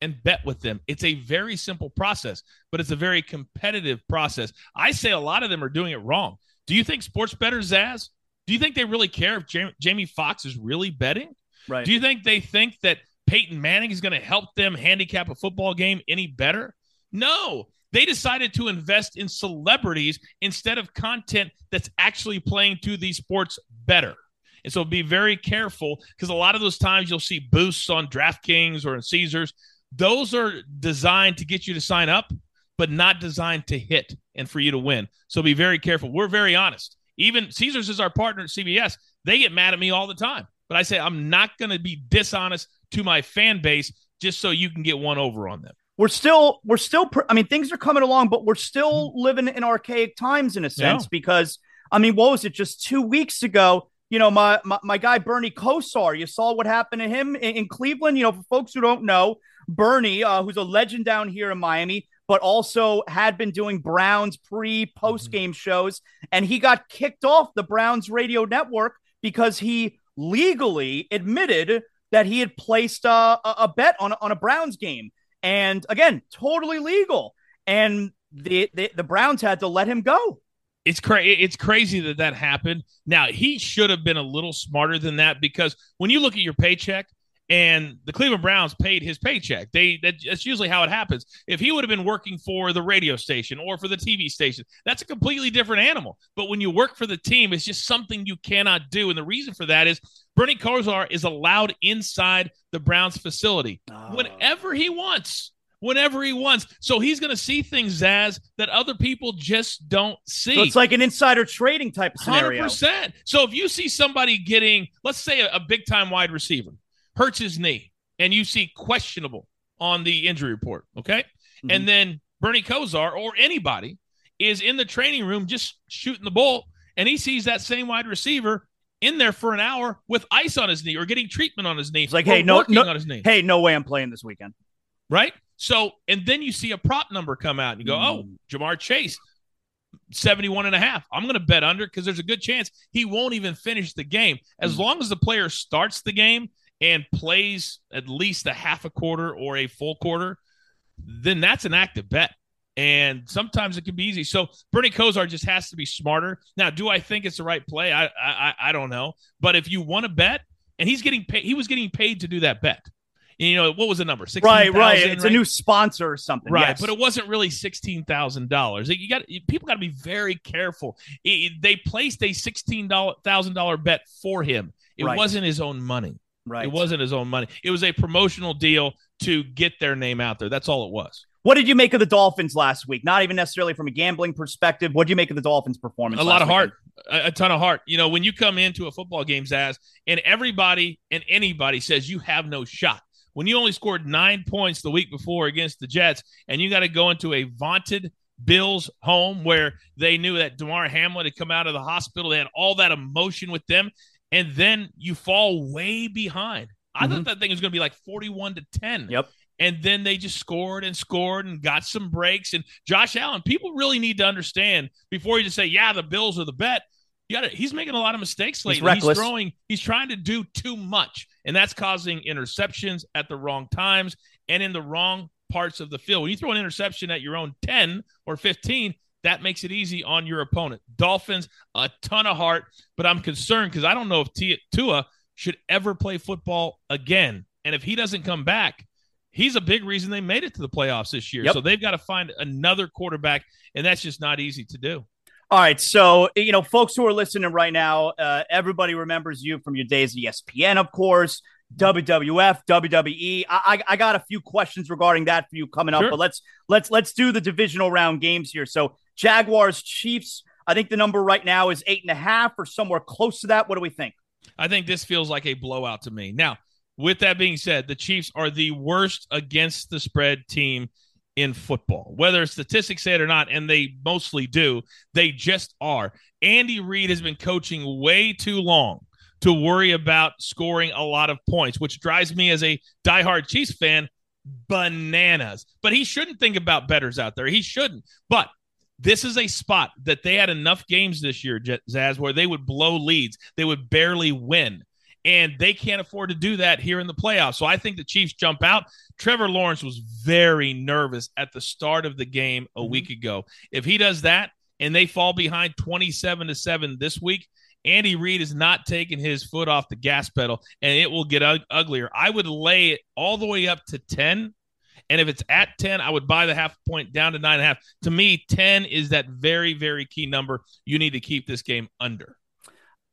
and bet with them. It's a very simple process, but it's a very competitive process. I say a lot of them are doing it wrong. Do you think sports bettors, Zaz? Do you think they really care if Jamie, Jamie Foxx is really betting? Right. Do you think they think that Peyton Manning is going to help them handicap a football game any better? No. They decided to invest in celebrities instead of content that's actually playing to these sports better. And so be very careful because a lot of those times you'll see boosts on DraftKings or in Caesars. Those are designed to get you to sign up, but not designed to hit and for you to win. So be very careful. We're very honest. Even Caesars is our partner at CBS. They get mad at me all the time. But I say I'm not going to be dishonest to my fan base just so you can get one over on them. We're still, we're still, I mean, things are coming along, but we're still mm-hmm. living in archaic times in a sense yeah. because, I mean, what was it just two weeks ago? You know, my, my, my guy Bernie Kosar, you saw what happened to him in, in Cleveland. You know, for folks who don't know, Bernie, uh, who's a legend down here in Miami, but also had been doing Browns pre post game mm-hmm. shows. And he got kicked off the Browns radio network because he legally admitted that he had placed uh, a, a bet on, on a Browns game. And again, totally legal. And the, the, the Browns had to let him go. It's crazy. It's crazy that that happened. Now he should have been a little smarter than that because when you look at your paycheck, and the Cleveland Browns paid his paycheck. They that's usually how it happens. If he would have been working for the radio station or for the TV station, that's a completely different animal. But when you work for the team, it's just something you cannot do. And the reason for that is Bernie Kosar is allowed inside the Browns facility oh. whenever he wants. Whenever he wants. So he's going to see things, Zaz, that other people just don't see. So it's like an insider trading type of scenario. 100%. So if you see somebody getting, let's say, a, a big time wide receiver, hurts his knee, and you see questionable on the injury report, okay? Mm-hmm. And then Bernie Kosar or anybody is in the training room just shooting the bull, and he sees that same wide receiver in there for an hour with ice on his knee or getting treatment on his knee. It's like, hey, no, no, on his knee. hey, no way I'm playing this weekend. Right? So, and then you see a prop number come out and you go, mm. oh, Ja'Marr Chase, 71 and a half. I'm going to bet under because there's a good chance he won't even finish the game. As mm. long as the player starts the game and plays at least a half a quarter or a full quarter, then that's an active bet. And sometimes it can be easy. So Bernie Kosar just has to be smarter. Now, do I think it's the right play? I I, I don't know. But if you want to bet, and he's getting paid, he was getting paid to do that bet. And, you know what was the number? 16, right, right. It's right? a new sponsor or something, right? Yes. But it wasn't really sixteen thousand dollars. You got people got to be very careful. It, they placed a sixteen thousand dollar bet for him. It right. wasn't his own money. Right. It wasn't his own money. It was a promotional deal to get their name out there. That's all it was. What did you make of the Dolphins last week? Not even necessarily from a gambling perspective. What did you make of the Dolphins' performance? A lot of heart, a, a, ton of heart. You know, when you come into a football game, Zaz, and everybody and anybody says you have no shot. When you only scored nine points the week before against the Jets, and you got to go into a vaunted Bills home where they knew that Damar Hamlin had come out of the hospital. They had all that emotion with them. And then you fall way behind. I mm-hmm. thought that thing was going to be like 41 to 10. Yep. And then they just scored and scored and got some breaks. And Josh Allen, people really need to understand before you just say, yeah, the Bills are the bet. You got He's making a lot of mistakes lately. He's, he's throwing. He's trying to do too much, and that's causing interceptions at the wrong times and in the wrong parts of the field. When you throw an interception at your own 10 or 15, that makes it easy on your opponent. Dolphins, a ton of heart, but I'm concerned because I don't know if T- Tua should ever play football again. And if he doesn't come back, he's a big reason they made it to the playoffs this year. Yep. So they've got to find another quarterback, and that's just not easy to do. All right, so you know, folks who are listening right now, uh, everybody remembers you from your days at ESPN, of course. WWF, WWE. I, I, I got a few questions regarding that for you coming up, sure. but let's let's let's do the divisional round games here. So Jaguars, Chiefs. I think the number right now is eight and a half or somewhere close to that. What do we think? I think this feels like a blowout to me. Now, with that being said, the Chiefs are the worst against the spread team in football, whether statistics say it or not, and they mostly do. They just are. Andy Reid has been coaching way too long to worry about scoring a lot of points, which drives me as a diehard Chiefs fan bananas. But he shouldn't think about bettors out there. He shouldn't. But this is a spot that they had enough games this year, Zaz, where they would blow leads. They would barely win. And they can't afford to do that here in the playoffs. So I think the Chiefs jump out. Trevor Lawrence was very nervous at the start of the game a mm-hmm. week ago. If he does that and they fall behind 27 to 7 this week, Andy Reid is not taking his foot off the gas pedal, and it will get u- uglier. I would lay it all the way up to 10. And if it's at 10, I would buy the half point down to nine and a half. To me, 10 is that very, very key number. You need to keep this game under.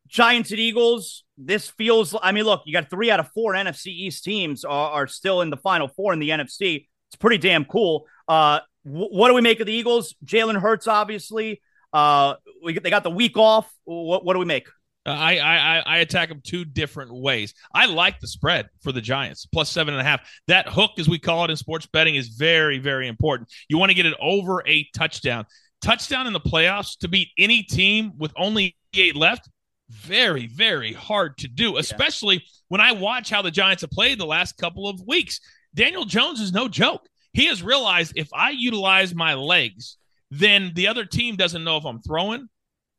Giants and Eagles. This feels, I mean, look, you got three out of four NFC East teams are, are still in the final four in the NFC. It's pretty damn cool. Uh, w- what do we make of the Eagles? Jalen Hurts, obviously. Uh, we they got the week off. What what do we make? Uh, I, I I attack them two different ways. I like the spread for the Giants plus seven and a half. That hook, as we call it in sports betting, is very very important. You want to get it over a touchdown. Touchdown in the playoffs to beat any team with only eight left. Very very hard to do, especially yeah. when I watch how the Giants have played the last couple of weeks. Daniel Jones is no joke. He has realized if I utilize my legs then the other team doesn't know if I'm throwing,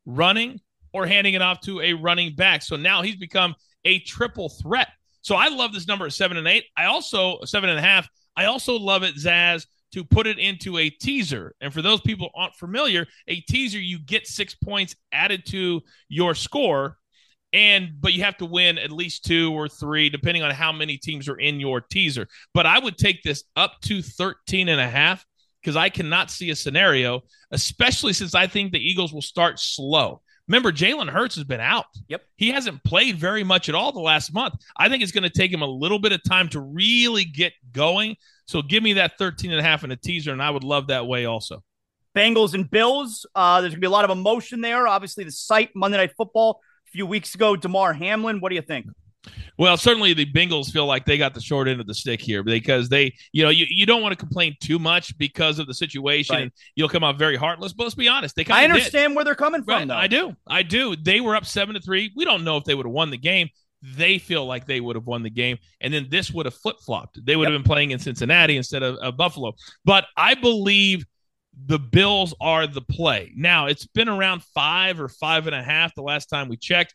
running, or handing it off to a running back. So now he's become a triple threat. So I love this number at seven and eight. I also seven and a half. I also love it, Zaz, to put it into a teaser. And for those people aren't familiar, a teaser you get six points added to your score, and but you have to win at least two or three, depending on how many teams are in your teaser. But I would take this up to 13 and a half because I cannot see a scenario, especially since I think the Eagles will start slow. Remember, Jalen Hurts has been out. Yep. He hasn't played very much at all the last month. I think it's going to take him a little bit of time to really get going. So give me that 13 and a half in a teaser, and I would love that way also. Bengals and Bills. Uh, there's going to be a lot of emotion there. Obviously, the site Monday Night Football a few weeks ago. Damar Hamlin. What do you think? Well, certainly the Bengals feel like they got the short end of the stick here because they, you know, you, you don't want to complain too much because of the situation right. you'll come out very heartless. But let's be honest, they kind I understand did. where they're coming from, right. though. I do. I do. They were up seven to three. We don't know if they would have won the game. They feel like they would have won the game. And then this would have flip flopped. They would yep. have been playing in Cincinnati instead of, of Buffalo. But I believe the Bills are the play. Now, it's been around five or five and a half the last time we checked.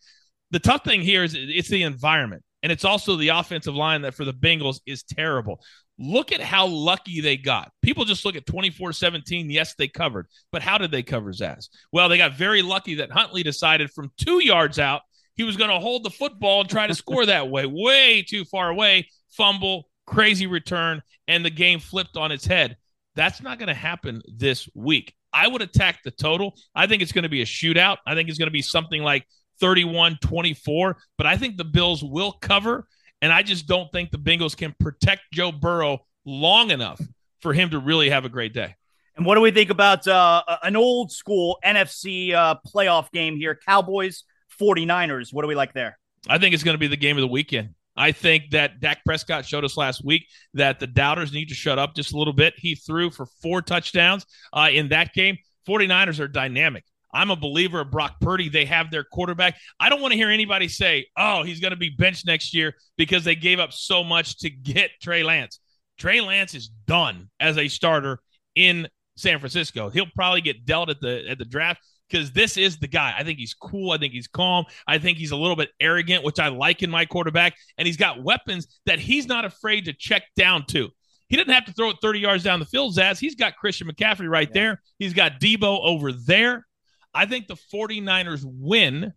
The tough thing here is it's the environment. And it's also the offensive line that for the Bengals is terrible. Look at how lucky they got. People just look at 24 17. Yes, they covered. But how did they cover Zaz? Well, they got very lucky that Huntley decided from two yards out he was going to hold the football and try to score that way, way too far away. Fumble, crazy return, and the game flipped on its head. That's not going to happen this week. I would attack the total. I think it's going to be a shootout. I think it's going to be something like 31 24. But I think the Bills will cover. And I just don't think the Bengals can protect Joe Burrow long enough for him to really have a great day. And what do we think about uh, an old school NFC uh, playoff game here? Cowboys, 49ers. What do we like there? I think it's going to be the game of the weekend. I think that Dak Prescott showed us last week that the doubters need to shut up just a little bit. He threw for four touchdowns uh, in that game. 49ers are dynamic. I'm a believer of Brock Purdy. They have their quarterback. I don't want to hear anybody say, oh, he's going to be benched next year because they gave up so much to get Trey Lance. Trey Lance is done as a starter in San Francisco. He'll probably get dealt at the at the draft because this is the guy. I think he's cool. I think he's calm. I think he's a little bit arrogant, which I like in my quarterback. And he's got weapons that he's not afraid to check down to. He doesn't have to throw it 30 yards down the field, Zaz. He's got Christian McCaffrey right yeah. there. He's got Deebo over there. I think the 49ers win.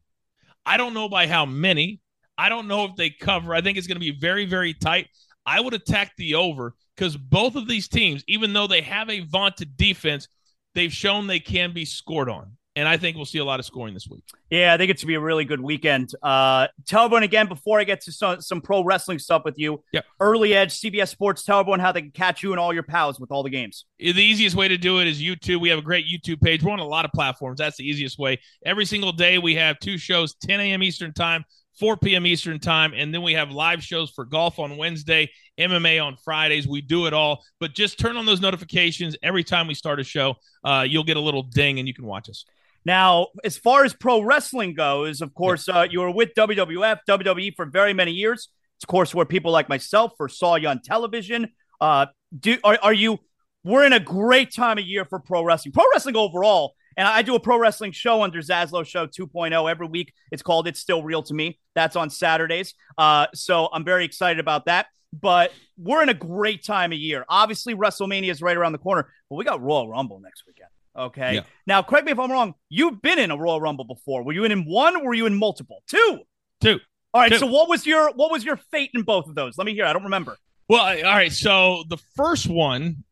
I don't know by how many. I don't know if they cover. I think it's going to be very, very tight. I would attack the over because both of these teams, even though they have a vaunted defense, they've shown they can be scored on and I think we'll see a lot of scoring this week. Yeah, I think it's to be a really good weekend. Uh, tell everyone again before I get to some, some pro wrestling stuff with you. Yep. Early Edge, CBS Sports. Tell everyone how they can catch you and all your pals with all the games. The easiest way to do it is YouTube. We have a great YouTube page. We're on a lot of platforms. That's the easiest way. Every single day we have two shows, 10 a.m. Eastern time. 4 p.m. Eastern time. And then we have live shows for golf on Wednesday, MMA on Fridays. We do it all. But just turn on those notifications every time we start a show. Uh, you'll get a little ding and you can watch us. Now, as far as pro wrestling goes, of course, uh, you were with WWF, WWE for very many years. It's, of course, where people like myself first saw you on television. Uh, do are, are you? We're in a great time of year for pro wrestling, pro wrestling overall. And I do a pro wrestling show under Zaslow Show 2.0 every week. It's called It's Still Real to Me. That's on Saturdays. Uh, so I'm very excited about that. But we're in a great time of year. Obviously, WrestleMania is right around the corner, but we got Royal Rumble next weekend. Okay. Yeah. Now, correct me if I'm wrong. You've been in a Royal Rumble before. Were you in, in one? Or were you in multiple? Two. Two. All right. Two. So, what was your what was your fate in both of those? Let me hear. I don't remember. Well, all right. So the first one,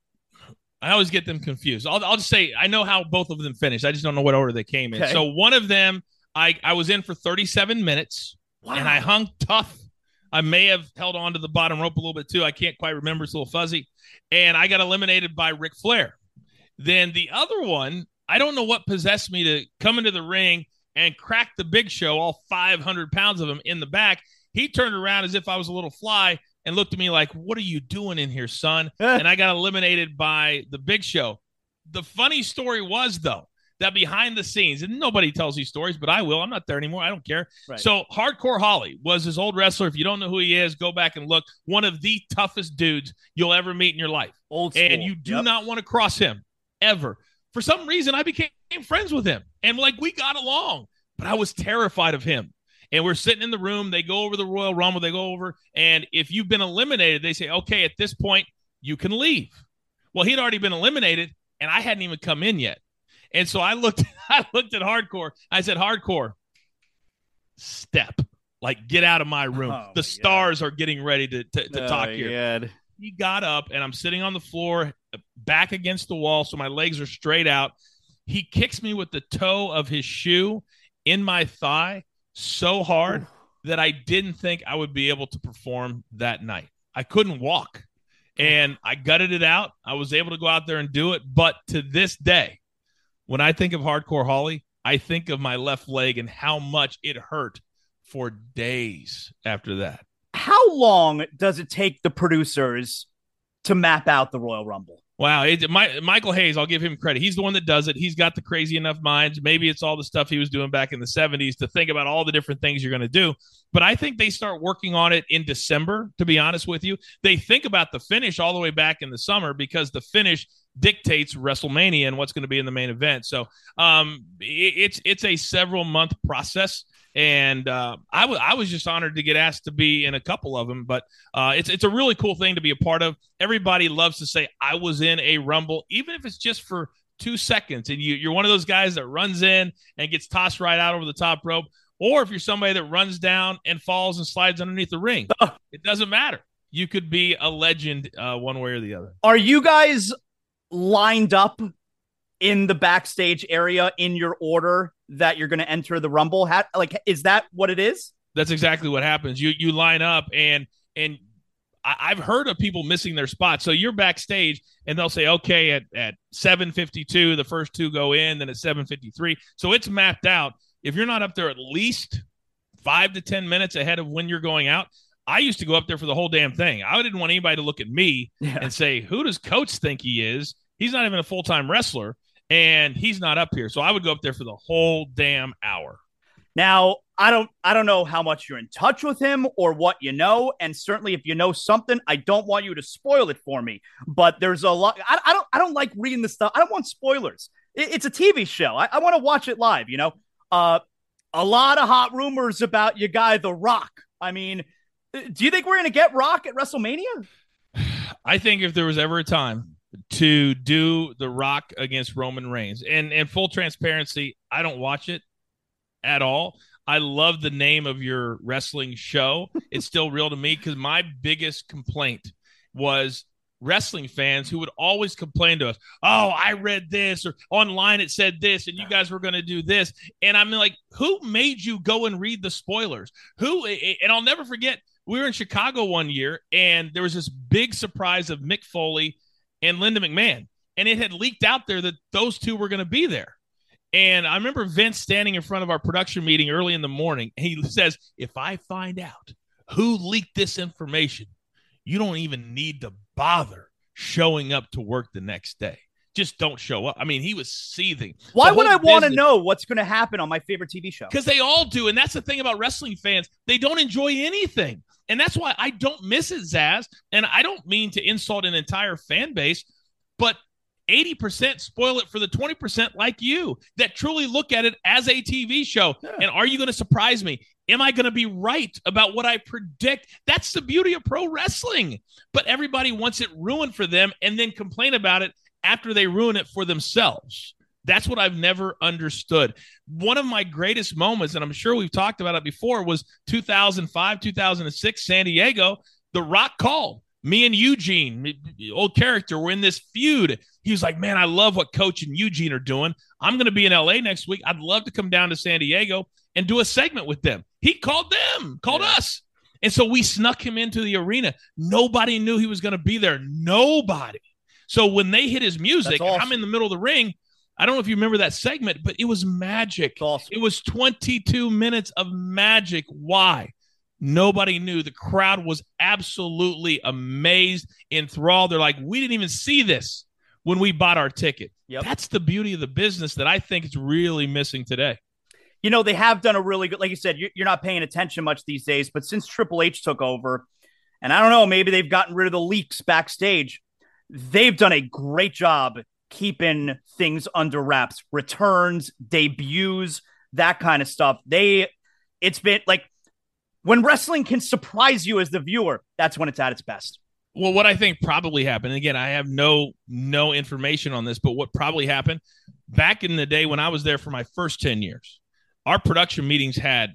I always get them confused. I'll, I'll just say I know how both of them finished. I just don't know what order they came in. Okay. So one of them, I I was in for 37 minutes, wow. and I hung tough. I may have held on to the bottom rope a little bit too. I can't quite remember. It's a little fuzzy. And I got eliminated by Ric Flair. Then the other one, I don't know what possessed me to come into the ring and crack the big show, all 500 pounds of him in the back. He turned around as if I was a little fly and looked at me like, What are you doing in here, son? <laughs> and I got eliminated by the big show. The funny story was, though, that behind the scenes, and nobody tells these stories, but I will. I'm not there anymore. I don't care. Right. So, Hardcore Holly was his old wrestler. If you don't know who he is, go back and look. One of the toughest dudes you'll ever meet in your life. Old school. And you do yep. not want to cross him ever. For some reason, I became friends with him and like we got along, but I was terrified of him. And we're sitting in the room. They go over the Royal Rumble. They go over, and if you've been eliminated, they say, "Okay, at this point, you can leave." Well, he'd already been eliminated, and I hadn't even come in yet. And so I looked, <laughs> I looked at Hardcore. I said, "Hardcore, step, like get out of my room. Oh, the stars are getting ready to to, to oh, talk here." He got up, and I'm sitting on the floor back against the wall, so my legs are straight out. He kicks me with the toe of his shoe in my thigh so hard that I didn't think I would be able to perform that night. I couldn't walk and I gutted it out. I was able to go out there and do it. But to this day, when I think of hardcore Holly, I think of my left leg and how much it hurt for days after that. How long does it take the producers to map out the Royal Rumble? Wow, it, my, Michael Hayes, I'll give him credit. He's the one that does it. He's got the crazy enough minds. Maybe it's all the stuff he was doing back in the 70s to think about all the different things you're going to do. But I think they start working on it in December, to be honest with you. They think about the finish all the way back in the summer because the finish dictates WrestleMania and what's going to be in the main event. So um, it, it's it's a several month process and uh, I, w- I was just honored to get asked to be in a couple of them. But uh, it's it's a really cool thing to be a part of. Everybody loves to say I was in a Rumble, even if it's just for two seconds, and you you're one of those guys that runs in and gets tossed right out over the top rope, or if you're somebody that runs down and falls and slides underneath the ring, it doesn't matter. You could be a legend uh, one way or the other. Are you guys lined up in the backstage area in your order that you're going to enter the rumble How, like is that what it is? That's exactly what happens. You you line up and and I, have heard of people missing their spot so you're backstage and they'll say okay at, at 752 the first two go in then at 753 so it's mapped out. If you're not up there at least five to ten minutes ahead of when you're going out I used to go up there for the whole damn thing. I didn't want anybody to look at me Yeah. and say, "Who does Coach think he is?" He's not even a full time wrestler, and he's not up here. So I would go up there for the whole damn hour. Now, I don't I don't know how much you're in touch with him or what you know, and certainly if you know something, I don't want you to spoil it for me. But there's a lot. I, I don't I don't like reading the stuff. I don't want spoilers. It, it's a TV show. I, I want to watch it live. You know, uh, a lot of hot rumors about your guy, The Rock. I mean, do you think we're gonna get Rock at WrestleMania? <sighs> I think if there was ever a time to do The Rock against Roman Reigns, and and full transparency, I don't watch it at all. I love the name of your wrestling show. It's still real to me because my biggest complaint was wrestling fans who would always complain to us, "Oh, I read this or online it said this, and you guys were going to do this." And I'm like, "Who made you go and read the spoilers? Who?" And I'll never forget. We were in Chicago one year, and there was this big surprise of Mick Foley and Linda McMahon, and it had leaked out there that those two were going to be there. And I remember Vince standing in front of our production meeting early in the morning. And he says, If I find out who leaked this information, you don't even need to bother showing up to work the next day. Just don't show up. I mean, he was seething. Why would I want to know what's going to happen on my favorite TV show? because they all do. And that's the thing about wrestling fans. They don't enjoy anything. And that's why I don't miss it, Zaz. And I don't mean to insult an entire fan base, but 80% spoil it for the 20% like you that truly look at it as a TV show. Yeah. And are you going to surprise me? Am I going to be right about what I predict? That's the beauty of pro wrestling. But everybody wants it ruined for them and then complain about it after they ruin it for themselves. That's what I've never understood. One of my greatest moments, and I'm sure we've talked about it before, was 2005, 2006, San Diego. The Rock called me and Eugene, old character, were in this feud. He was like, Man, I love what Coach and Eugene are doing. I'm going to be in LA next week. I'd love to come down to San Diego and do a segment with them. He called them, called Yeah. us. And so we snuck him into the arena. Nobody knew he was going to be there. Nobody. So when they hit his music, and I'm in the middle of the ring. I don't know if you remember that segment, but it was magic. Awesome. It was 22 minutes of magic. Why? Nobody knew. The crowd was absolutely amazed, enthralled. They're like, we didn't even see this when we bought our ticket. Yep. That's the beauty of the business that I think is really missing today. you know, they have done a really good, like you said, you- you're not paying attention much these days, but since Triple H took over, and I don't know, maybe they've gotten rid of the leaks backstage, they've done a great job keeping things under wraps, returns, debuts, that kind of stuff. They, it's been like when wrestling can surprise you as the viewer, that's when it's at its best. Well, what I think probably happened, again, I have no no information on this, but what probably happened back in the day when I was there for my first 10 years, our production meetings had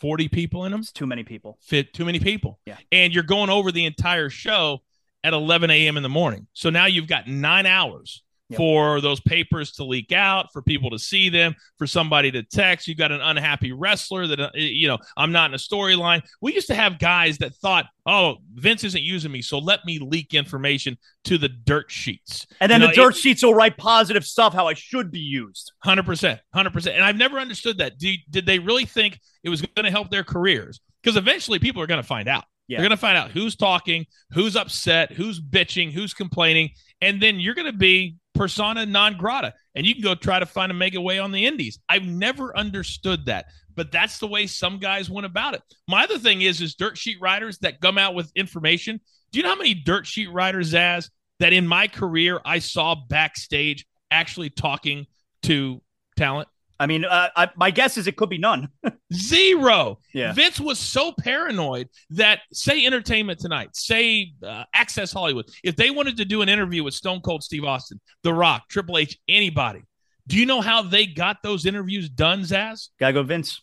40 people in them. It's too many people. fit too many people. Yeah. And you're going over the entire show at 11 a.m. in the morning. So now you've got nine hours Yep. for those papers to leak out, for people to see them, for somebody to text. You've got an unhappy wrestler that, uh, you know, I'm not in a storyline. We used to have guys that thought, oh, Vince isn't using me. So let me leak information to the dirt sheets. And then You the know, dirt sheets will write positive stuff how I should be used. Hundred percent, hundred percent. And I've never understood that. Did, did they really think it was going to help their careers? Because eventually, people are going to find out. They're going to find out who's talking, who's upset, who's bitching, who's complaining, and then you're going to be persona non grata, and you can go try to find a mega way on the indies. I've never understood that, but that's the way some guys went about it. My other thing is, is dirt sheet writers that come out with information. Do you know how many dirt sheet writers, as that in my career I saw backstage actually talking to talent? I mean, uh, I, my guess is it could be none. <laughs> Zero. Yeah. Vince was so paranoid that, say, Entertainment Tonight, say, uh, Access Hollywood, if they wanted to do an interview with Stone Cold Steve Austin, The Rock, Triple H, anybody, do you know how they got those interviews done, Zaz? Gotta go, Vince.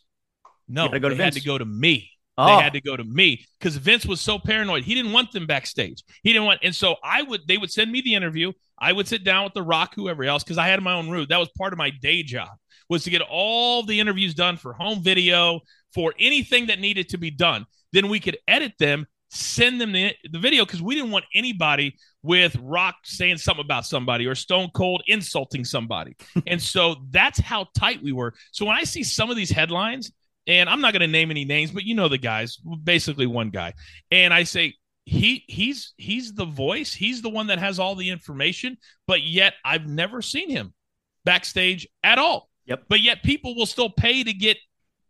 No, go they had to go to me. Oh. They had to go to me because Vince was so paranoid. He didn't want them backstage. He didn't want, and so I would. They would send me the interview. I would sit down with The Rock, whoever else, because I had my own room. That was part of my day job was to get all the interviews done for home video, for anything that needed to be done. Then we could edit them, send them the, the video because we didn't want anybody with Rock saying something about somebody or Stone Cold insulting somebody. <laughs> and so that's how tight we were. So when I see some of these headlines, and I'm not going to name any names, but you know the guys, basically one guy. And I say, he he's he's the voice he's the one that has all the information but yet i've never seen him backstage at all yep but yet people will still pay to get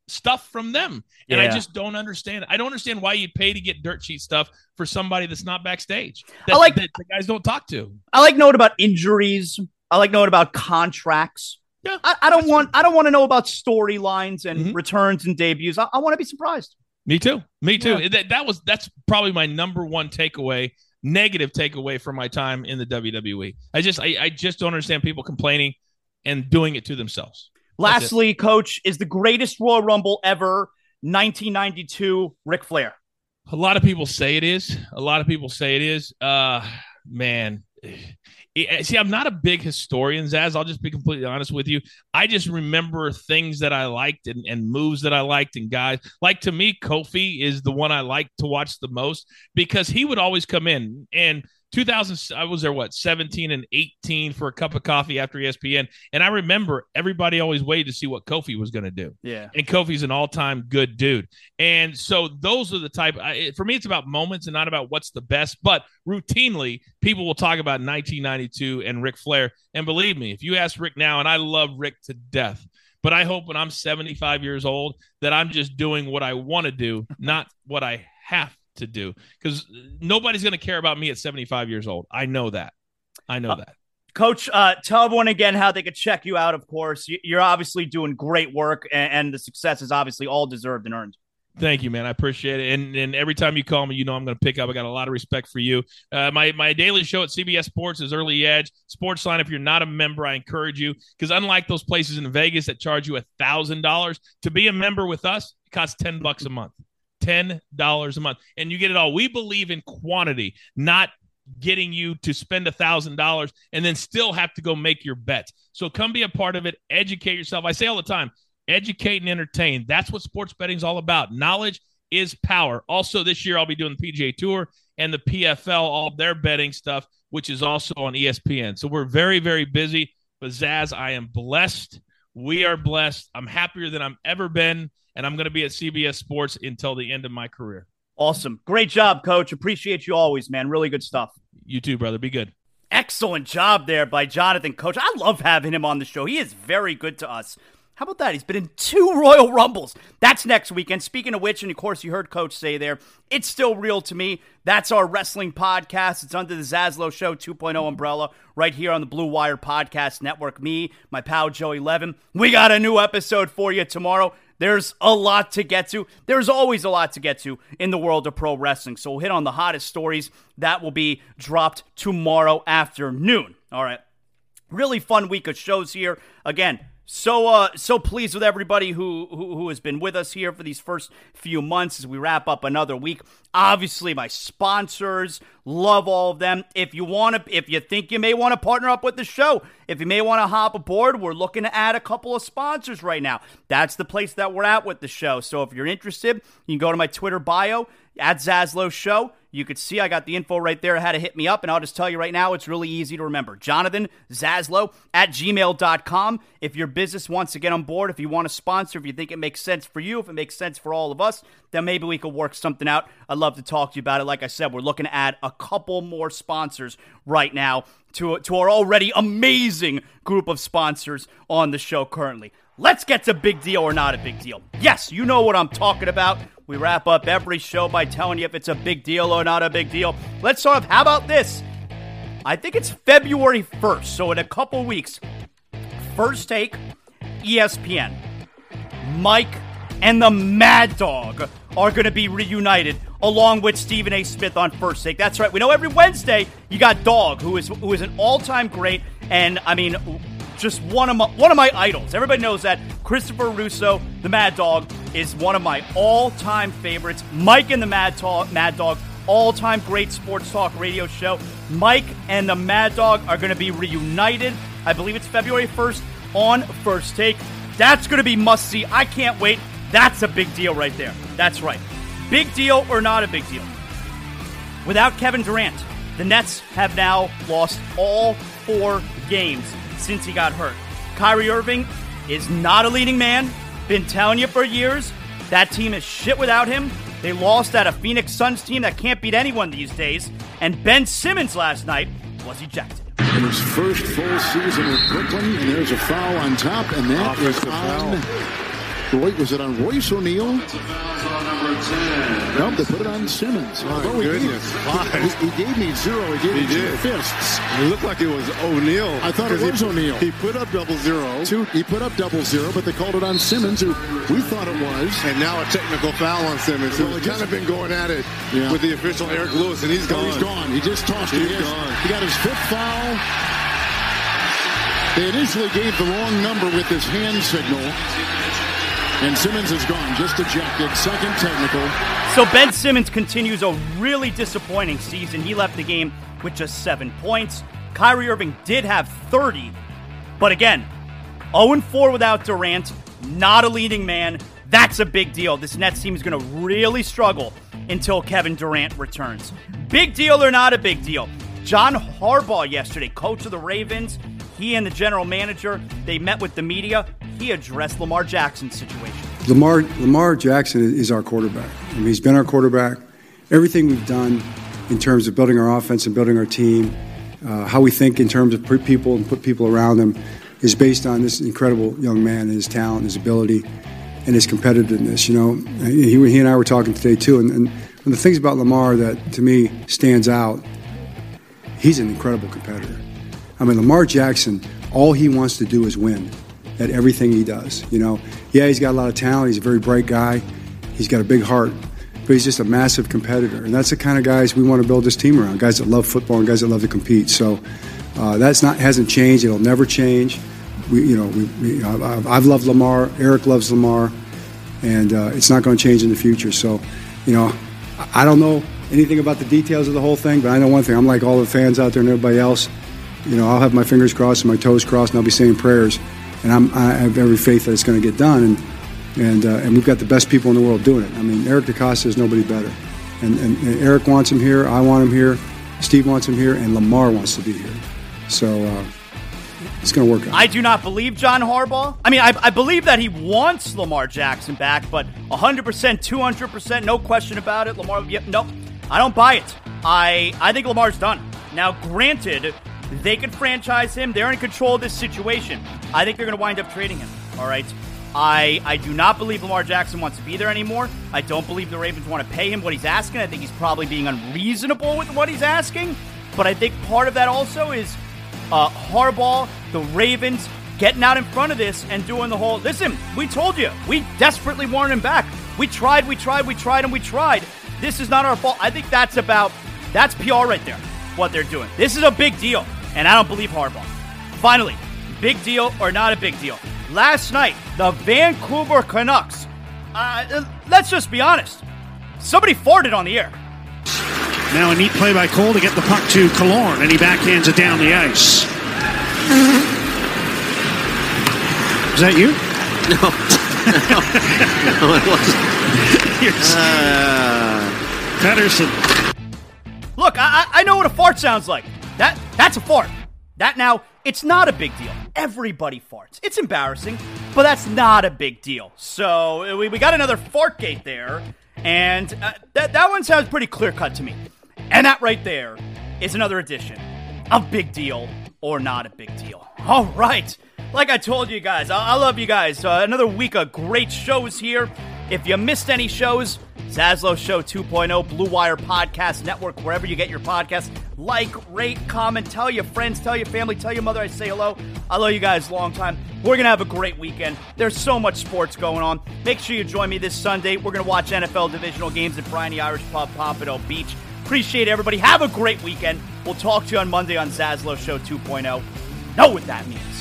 stuff from them and yeah. i just don't understand i don't understand why you'd pay to get dirt sheet stuff for somebody that's not backstage that, i like that the guys don't talk to i like knowing about injuries i like knowing about contracts yeah, I, I don't want. I don't want to know about storylines and mm-hmm. returns and debuts. I, I want to be surprised. Me too. Me too. Yeah. That, that was that's probably my number one takeaway, negative takeaway from my time in the WWE. I just I, I just don't understand people complaining and doing it to themselves. Lastly, coach, is the greatest Royal Rumble ever 1992 Ric Flair? A lot of people say it is. A lot of people say it is. Uh man, see, I'm not a big historian, Zaz. I'll just be completely honest with you. I just remember things that I liked and, and moves that I liked and guys. Like to me, Kofi is the one I like to watch the most because he would always come in and – 2000 i was there what 17 and 18 for a cup of coffee after espn and i remember everybody always waited to see what kofi was going to do. Yeah. And kofi's an all-time good dude. And so those are the type I, for me it's about moments and not about what's the best. But routinely people will talk about 1992 and Ric flair. And believe me if you ask Ric now and i love Ric to death but I hope when I'm 75 years old that I'm just doing what I want to do, not what I have to do because nobody's going to care about me at 75 years old. I know that. I know uh, that. Coach, uh, tell everyone again how they could check you out. Of course, you're obviously doing great work, and, and the success is obviously all deserved and earned. Thank you, man. I appreciate it. And and every time you call me, you know I'm going to pick up. I got a lot of respect for you. Uh, my my daily show at CBS Sports is Early Edge Sports Line. If you're not a member, I encourage you because unlike those places in Vegas that charge you a thousand dollars to be a member with us, it costs ten bucks a month. $10 a month. And you get it all. We believe in quantity, not getting you to spend a thousand dollars and then still have to go make your bets. So come be a part of it. Educate yourself. I say all the time, educate and entertain. That's what sports betting is all about. Knowledge is power. Also, this year I'll be doing the PGA Tour and the PFL, all their betting stuff, which is also on ESPN. So we're very, very busy. But Zaz, I am blessed. We are blessed. I'm happier than I've ever been and I'm going to be at CBS Sports until the end of my career. Awesome. Great job, coach. Appreciate you always, man. Really good stuff. You too, brother. Be good. Excellent job there by Jonathan Coach. I love having him on the show. He is very good to us. How about that? He's been in two Royal Rumbles. That's next weekend. Speaking of which, and of course, you heard Coach say there, it's still real to me. That's our wrestling podcast. It's under the Zaslow Show 2.0 umbrella right here on the Blue Wire Podcast Network. Me, my pal Joey Levin. We got a new episode for you tomorrow. There's a lot to get to. There's always a lot to get to in the world of pro wrestling. So we'll hit on the hottest stories. That will be dropped tomorrow afternoon. All right. Really fun week of shows here. Again, so uh so pleased with everybody who, who who has been with us here for these first few months as we wrap up another week. Obviously my sponsors, love all of them. If you want to if you think you may want to partner up with the show, if you may want to hop aboard, we're looking to add a couple of sponsors right now. That's the place that we're at with the show. So if you're interested, you can go to my Twitter bio at Zaslow Show. You could see I got the info right there how to hit me up, and I'll just tell you right now, it's really easy to remember. Jonathan Zaslow at gmail.com. If your business wants to get on board, if you want to sponsor, if you think it makes sense for you, if it makes sense for all of us, then maybe we could work something out. I'd love to talk to you about it. Like I said, we're looking to add a couple more sponsors right now to, to our already amazing group of sponsors on the show currently. Let's get to big deal or not a big deal. Yes, you know what I'm talking about. We wrap up every show by telling you if it's a big deal or not a big deal. Let's start. How about this? I think it's February 1st, so in a couple weeks. First take, ESPN. Mike and the Mad Dog are going to be reunited along with Stephen A. Smith on First Take. That's right. We know every Wednesday you got Dog, who is who is an all-time great, and I mean just one of my one of my idols. Everybody knows that Christopher Russo, the Mad Dog, is one of my all-time favorites. Mike and the Mad, Mad Dog, all-time great sports talk radio show. Mike and the Mad Dog are going to be reunited. I believe it's February 1st on First Take. That's going to be must see. I can't wait. That's a big deal right there. That's right. Big deal or not a big deal? Without Kevin Durant, the Nets have now lost all four games since he got hurt. Kyrie Irving is not a leading man. Been telling you for years. That team is shit without him. They lost at a Phoenix Suns team that can't beat anyone these days. And Ben Simmons last night was ejected. In his first full season with Brooklyn, and there's a foul on top, and that is on. Roy, was it on Royce O'Neale? Nope, they put it on Simmons. My Although he goodness, gave- He, he gave me zero. He gave He me two fists. It looked like it was O'Neale. I thought it was O'Neale. He put up double zero, Two, he put up double zero, but they called it on Simmons, who we thought it was. and now a technical foul on Simmons, Well, who's it just- kind of been going at it Yeah. with the official Eric Lewis, and he's oh, No, gone. he's gone. He just tossed it. He, has- gone. he got his fifth foul. They initially gave the wrong number with this hand signal. And Simmons is gone, just ejected. Second technical. So Ben Simmons continues a really disappointing season. He left the game with just seven points. Kyrie Irving did have 30, but again, 0 4 without Durant, not a leading man. That's a big deal. This Nets team is going to really struggle until Kevin Durant returns. Big deal or not a big deal? John Harbaugh yesterday, coach of the Ravens, he and the general manager, they met with the media. He addressed Lamar Jackson's situation. Lamar Lamar Jackson is our quarterback. I mean, he's been our quarterback. Everything we've done in terms of building our offense and building our team, uh, how we think in terms of put people and put people around him, is based on this incredible young man and his talent, his ability, and his competitiveness. You know, he, he and I were talking today too, and, and the things about Lamar that to me stands out, he's an incredible competitor. I mean, Lamar Jackson, all he wants to do is win at everything he does. You know, yeah, he's got a lot of talent. He's a very bright guy. He's got a big heart, but he's just a massive competitor, and that's the kind of guys we want to build this team around. Guys that love football and guys that love to compete. So uh, that's not hasn't changed. It'll never change. We, you know, we, we, I've, I've loved Lamar. Eric loves Lamar, and uh, it's not going to change in the future. So, you know, I I don't know anything about the details of the whole thing, but I know one thing. I'm like all the fans out there and everybody else. You know, I'll have my fingers crossed and my toes crossed, and I'll be saying prayers. And I'm, I have every faith that it's going to get done. And and uh, and we've got the best people in the world doing it. I mean, Eric DeCosta is nobody better. And, and, and Eric wants him here. I want him here. Steve wants him here, and Lamar wants to be here. So uh, it's going to work out. I do not believe John Harbaugh. I mean, I, I believe that he wants Lamar Jackson back, but 100%, 200%, no question about it. Lamar, yep, nope. I don't buy it. I, I think Lamar's done. Now, granted, they could franchise him. They're in control of this situation. I think they're going to wind up trading him. All right. I, I do not believe Lamar Jackson wants to be there anymore. I don't believe the Ravens want to pay him what he's asking. I think he's probably being unreasonable with what he's asking. But I think part of that also is uh, Harbaugh, the Ravens, getting out in front of this and doing the whole. Listen, we told you. We desperately wanted him back. We tried, we tried, we tried, and we tried. This is not our fault. I think that's about that's PR right there. What they're doing. This is a big deal, and I don't believe Harbaugh. Finally, big deal or not a big deal? Last night, the Vancouver Canucks. Uh, let's just be honest. Somebody farted on the air. Now a neat play by Cole to get the puck to Kalorn, and he backhands it down the ice. <laughs> Is that you? No, <laughs> No, it wasn't. <laughs> Here's Uh, Pedersen. Look, I, I I know what a fart sounds like. That that's a fart. That now it's not a big deal. Everybody farts. It's embarrassing, but that's not a big deal. So we, we got another fart gate there, and uh, that that one sounds pretty clear cut to me. And that right there is another edition of Big Deal or Not a Big Deal. All right. Like I told you guys, I, I love you guys. Uh, another week of great shows here. If you missed any shows, Zaslow Show 2.0, Blue Wire Podcast Network, wherever you get your podcasts. Like, rate, comment, tell your friends, tell your family, tell your mother I say hello. I love you guys long time. We're going to have a great weekend. There's so much sports going on. Make sure you join me this Sunday. We're going to watch NFL divisional games at Briny Irish Pub, Pompano Beach. Appreciate everybody. Have a great weekend. We'll talk to you on Monday on Zaslow Show 2.0. Know what that means.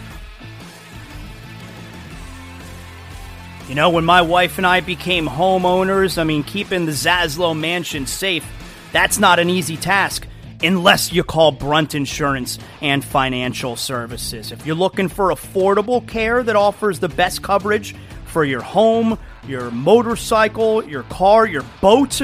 You know, when my wife and I became homeowners, I mean, keeping the Zaslow mansion safe, that's not an easy task unless you call Brunt Insurance and Financial Services. If you're looking for affordable care that offers the best coverage for your home, your motorcycle, your car, your boat,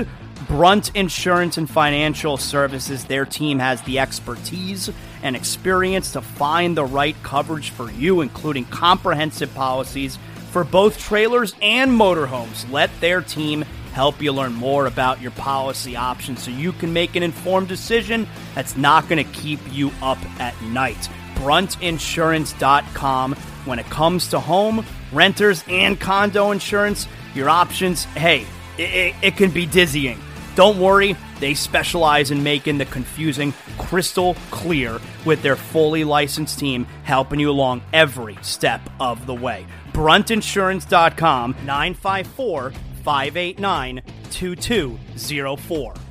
Brunt Insurance and Financial Services, their team has the expertise and experience to find the right coverage for you, including comprehensive policies for both trailers and motorhomes. Let their team help you learn more about your policy options so you can make an informed decision that's not going to keep you up at night. Bruntinsurance.com. When it comes to home, renters, and condo insurance, your options, hey, it, it, it can be dizzying. Don't worry, they specialize in making the confusing crystal clear with their fully licensed team helping you along every step of the way. Bruntinsurance.com 954 589 2204.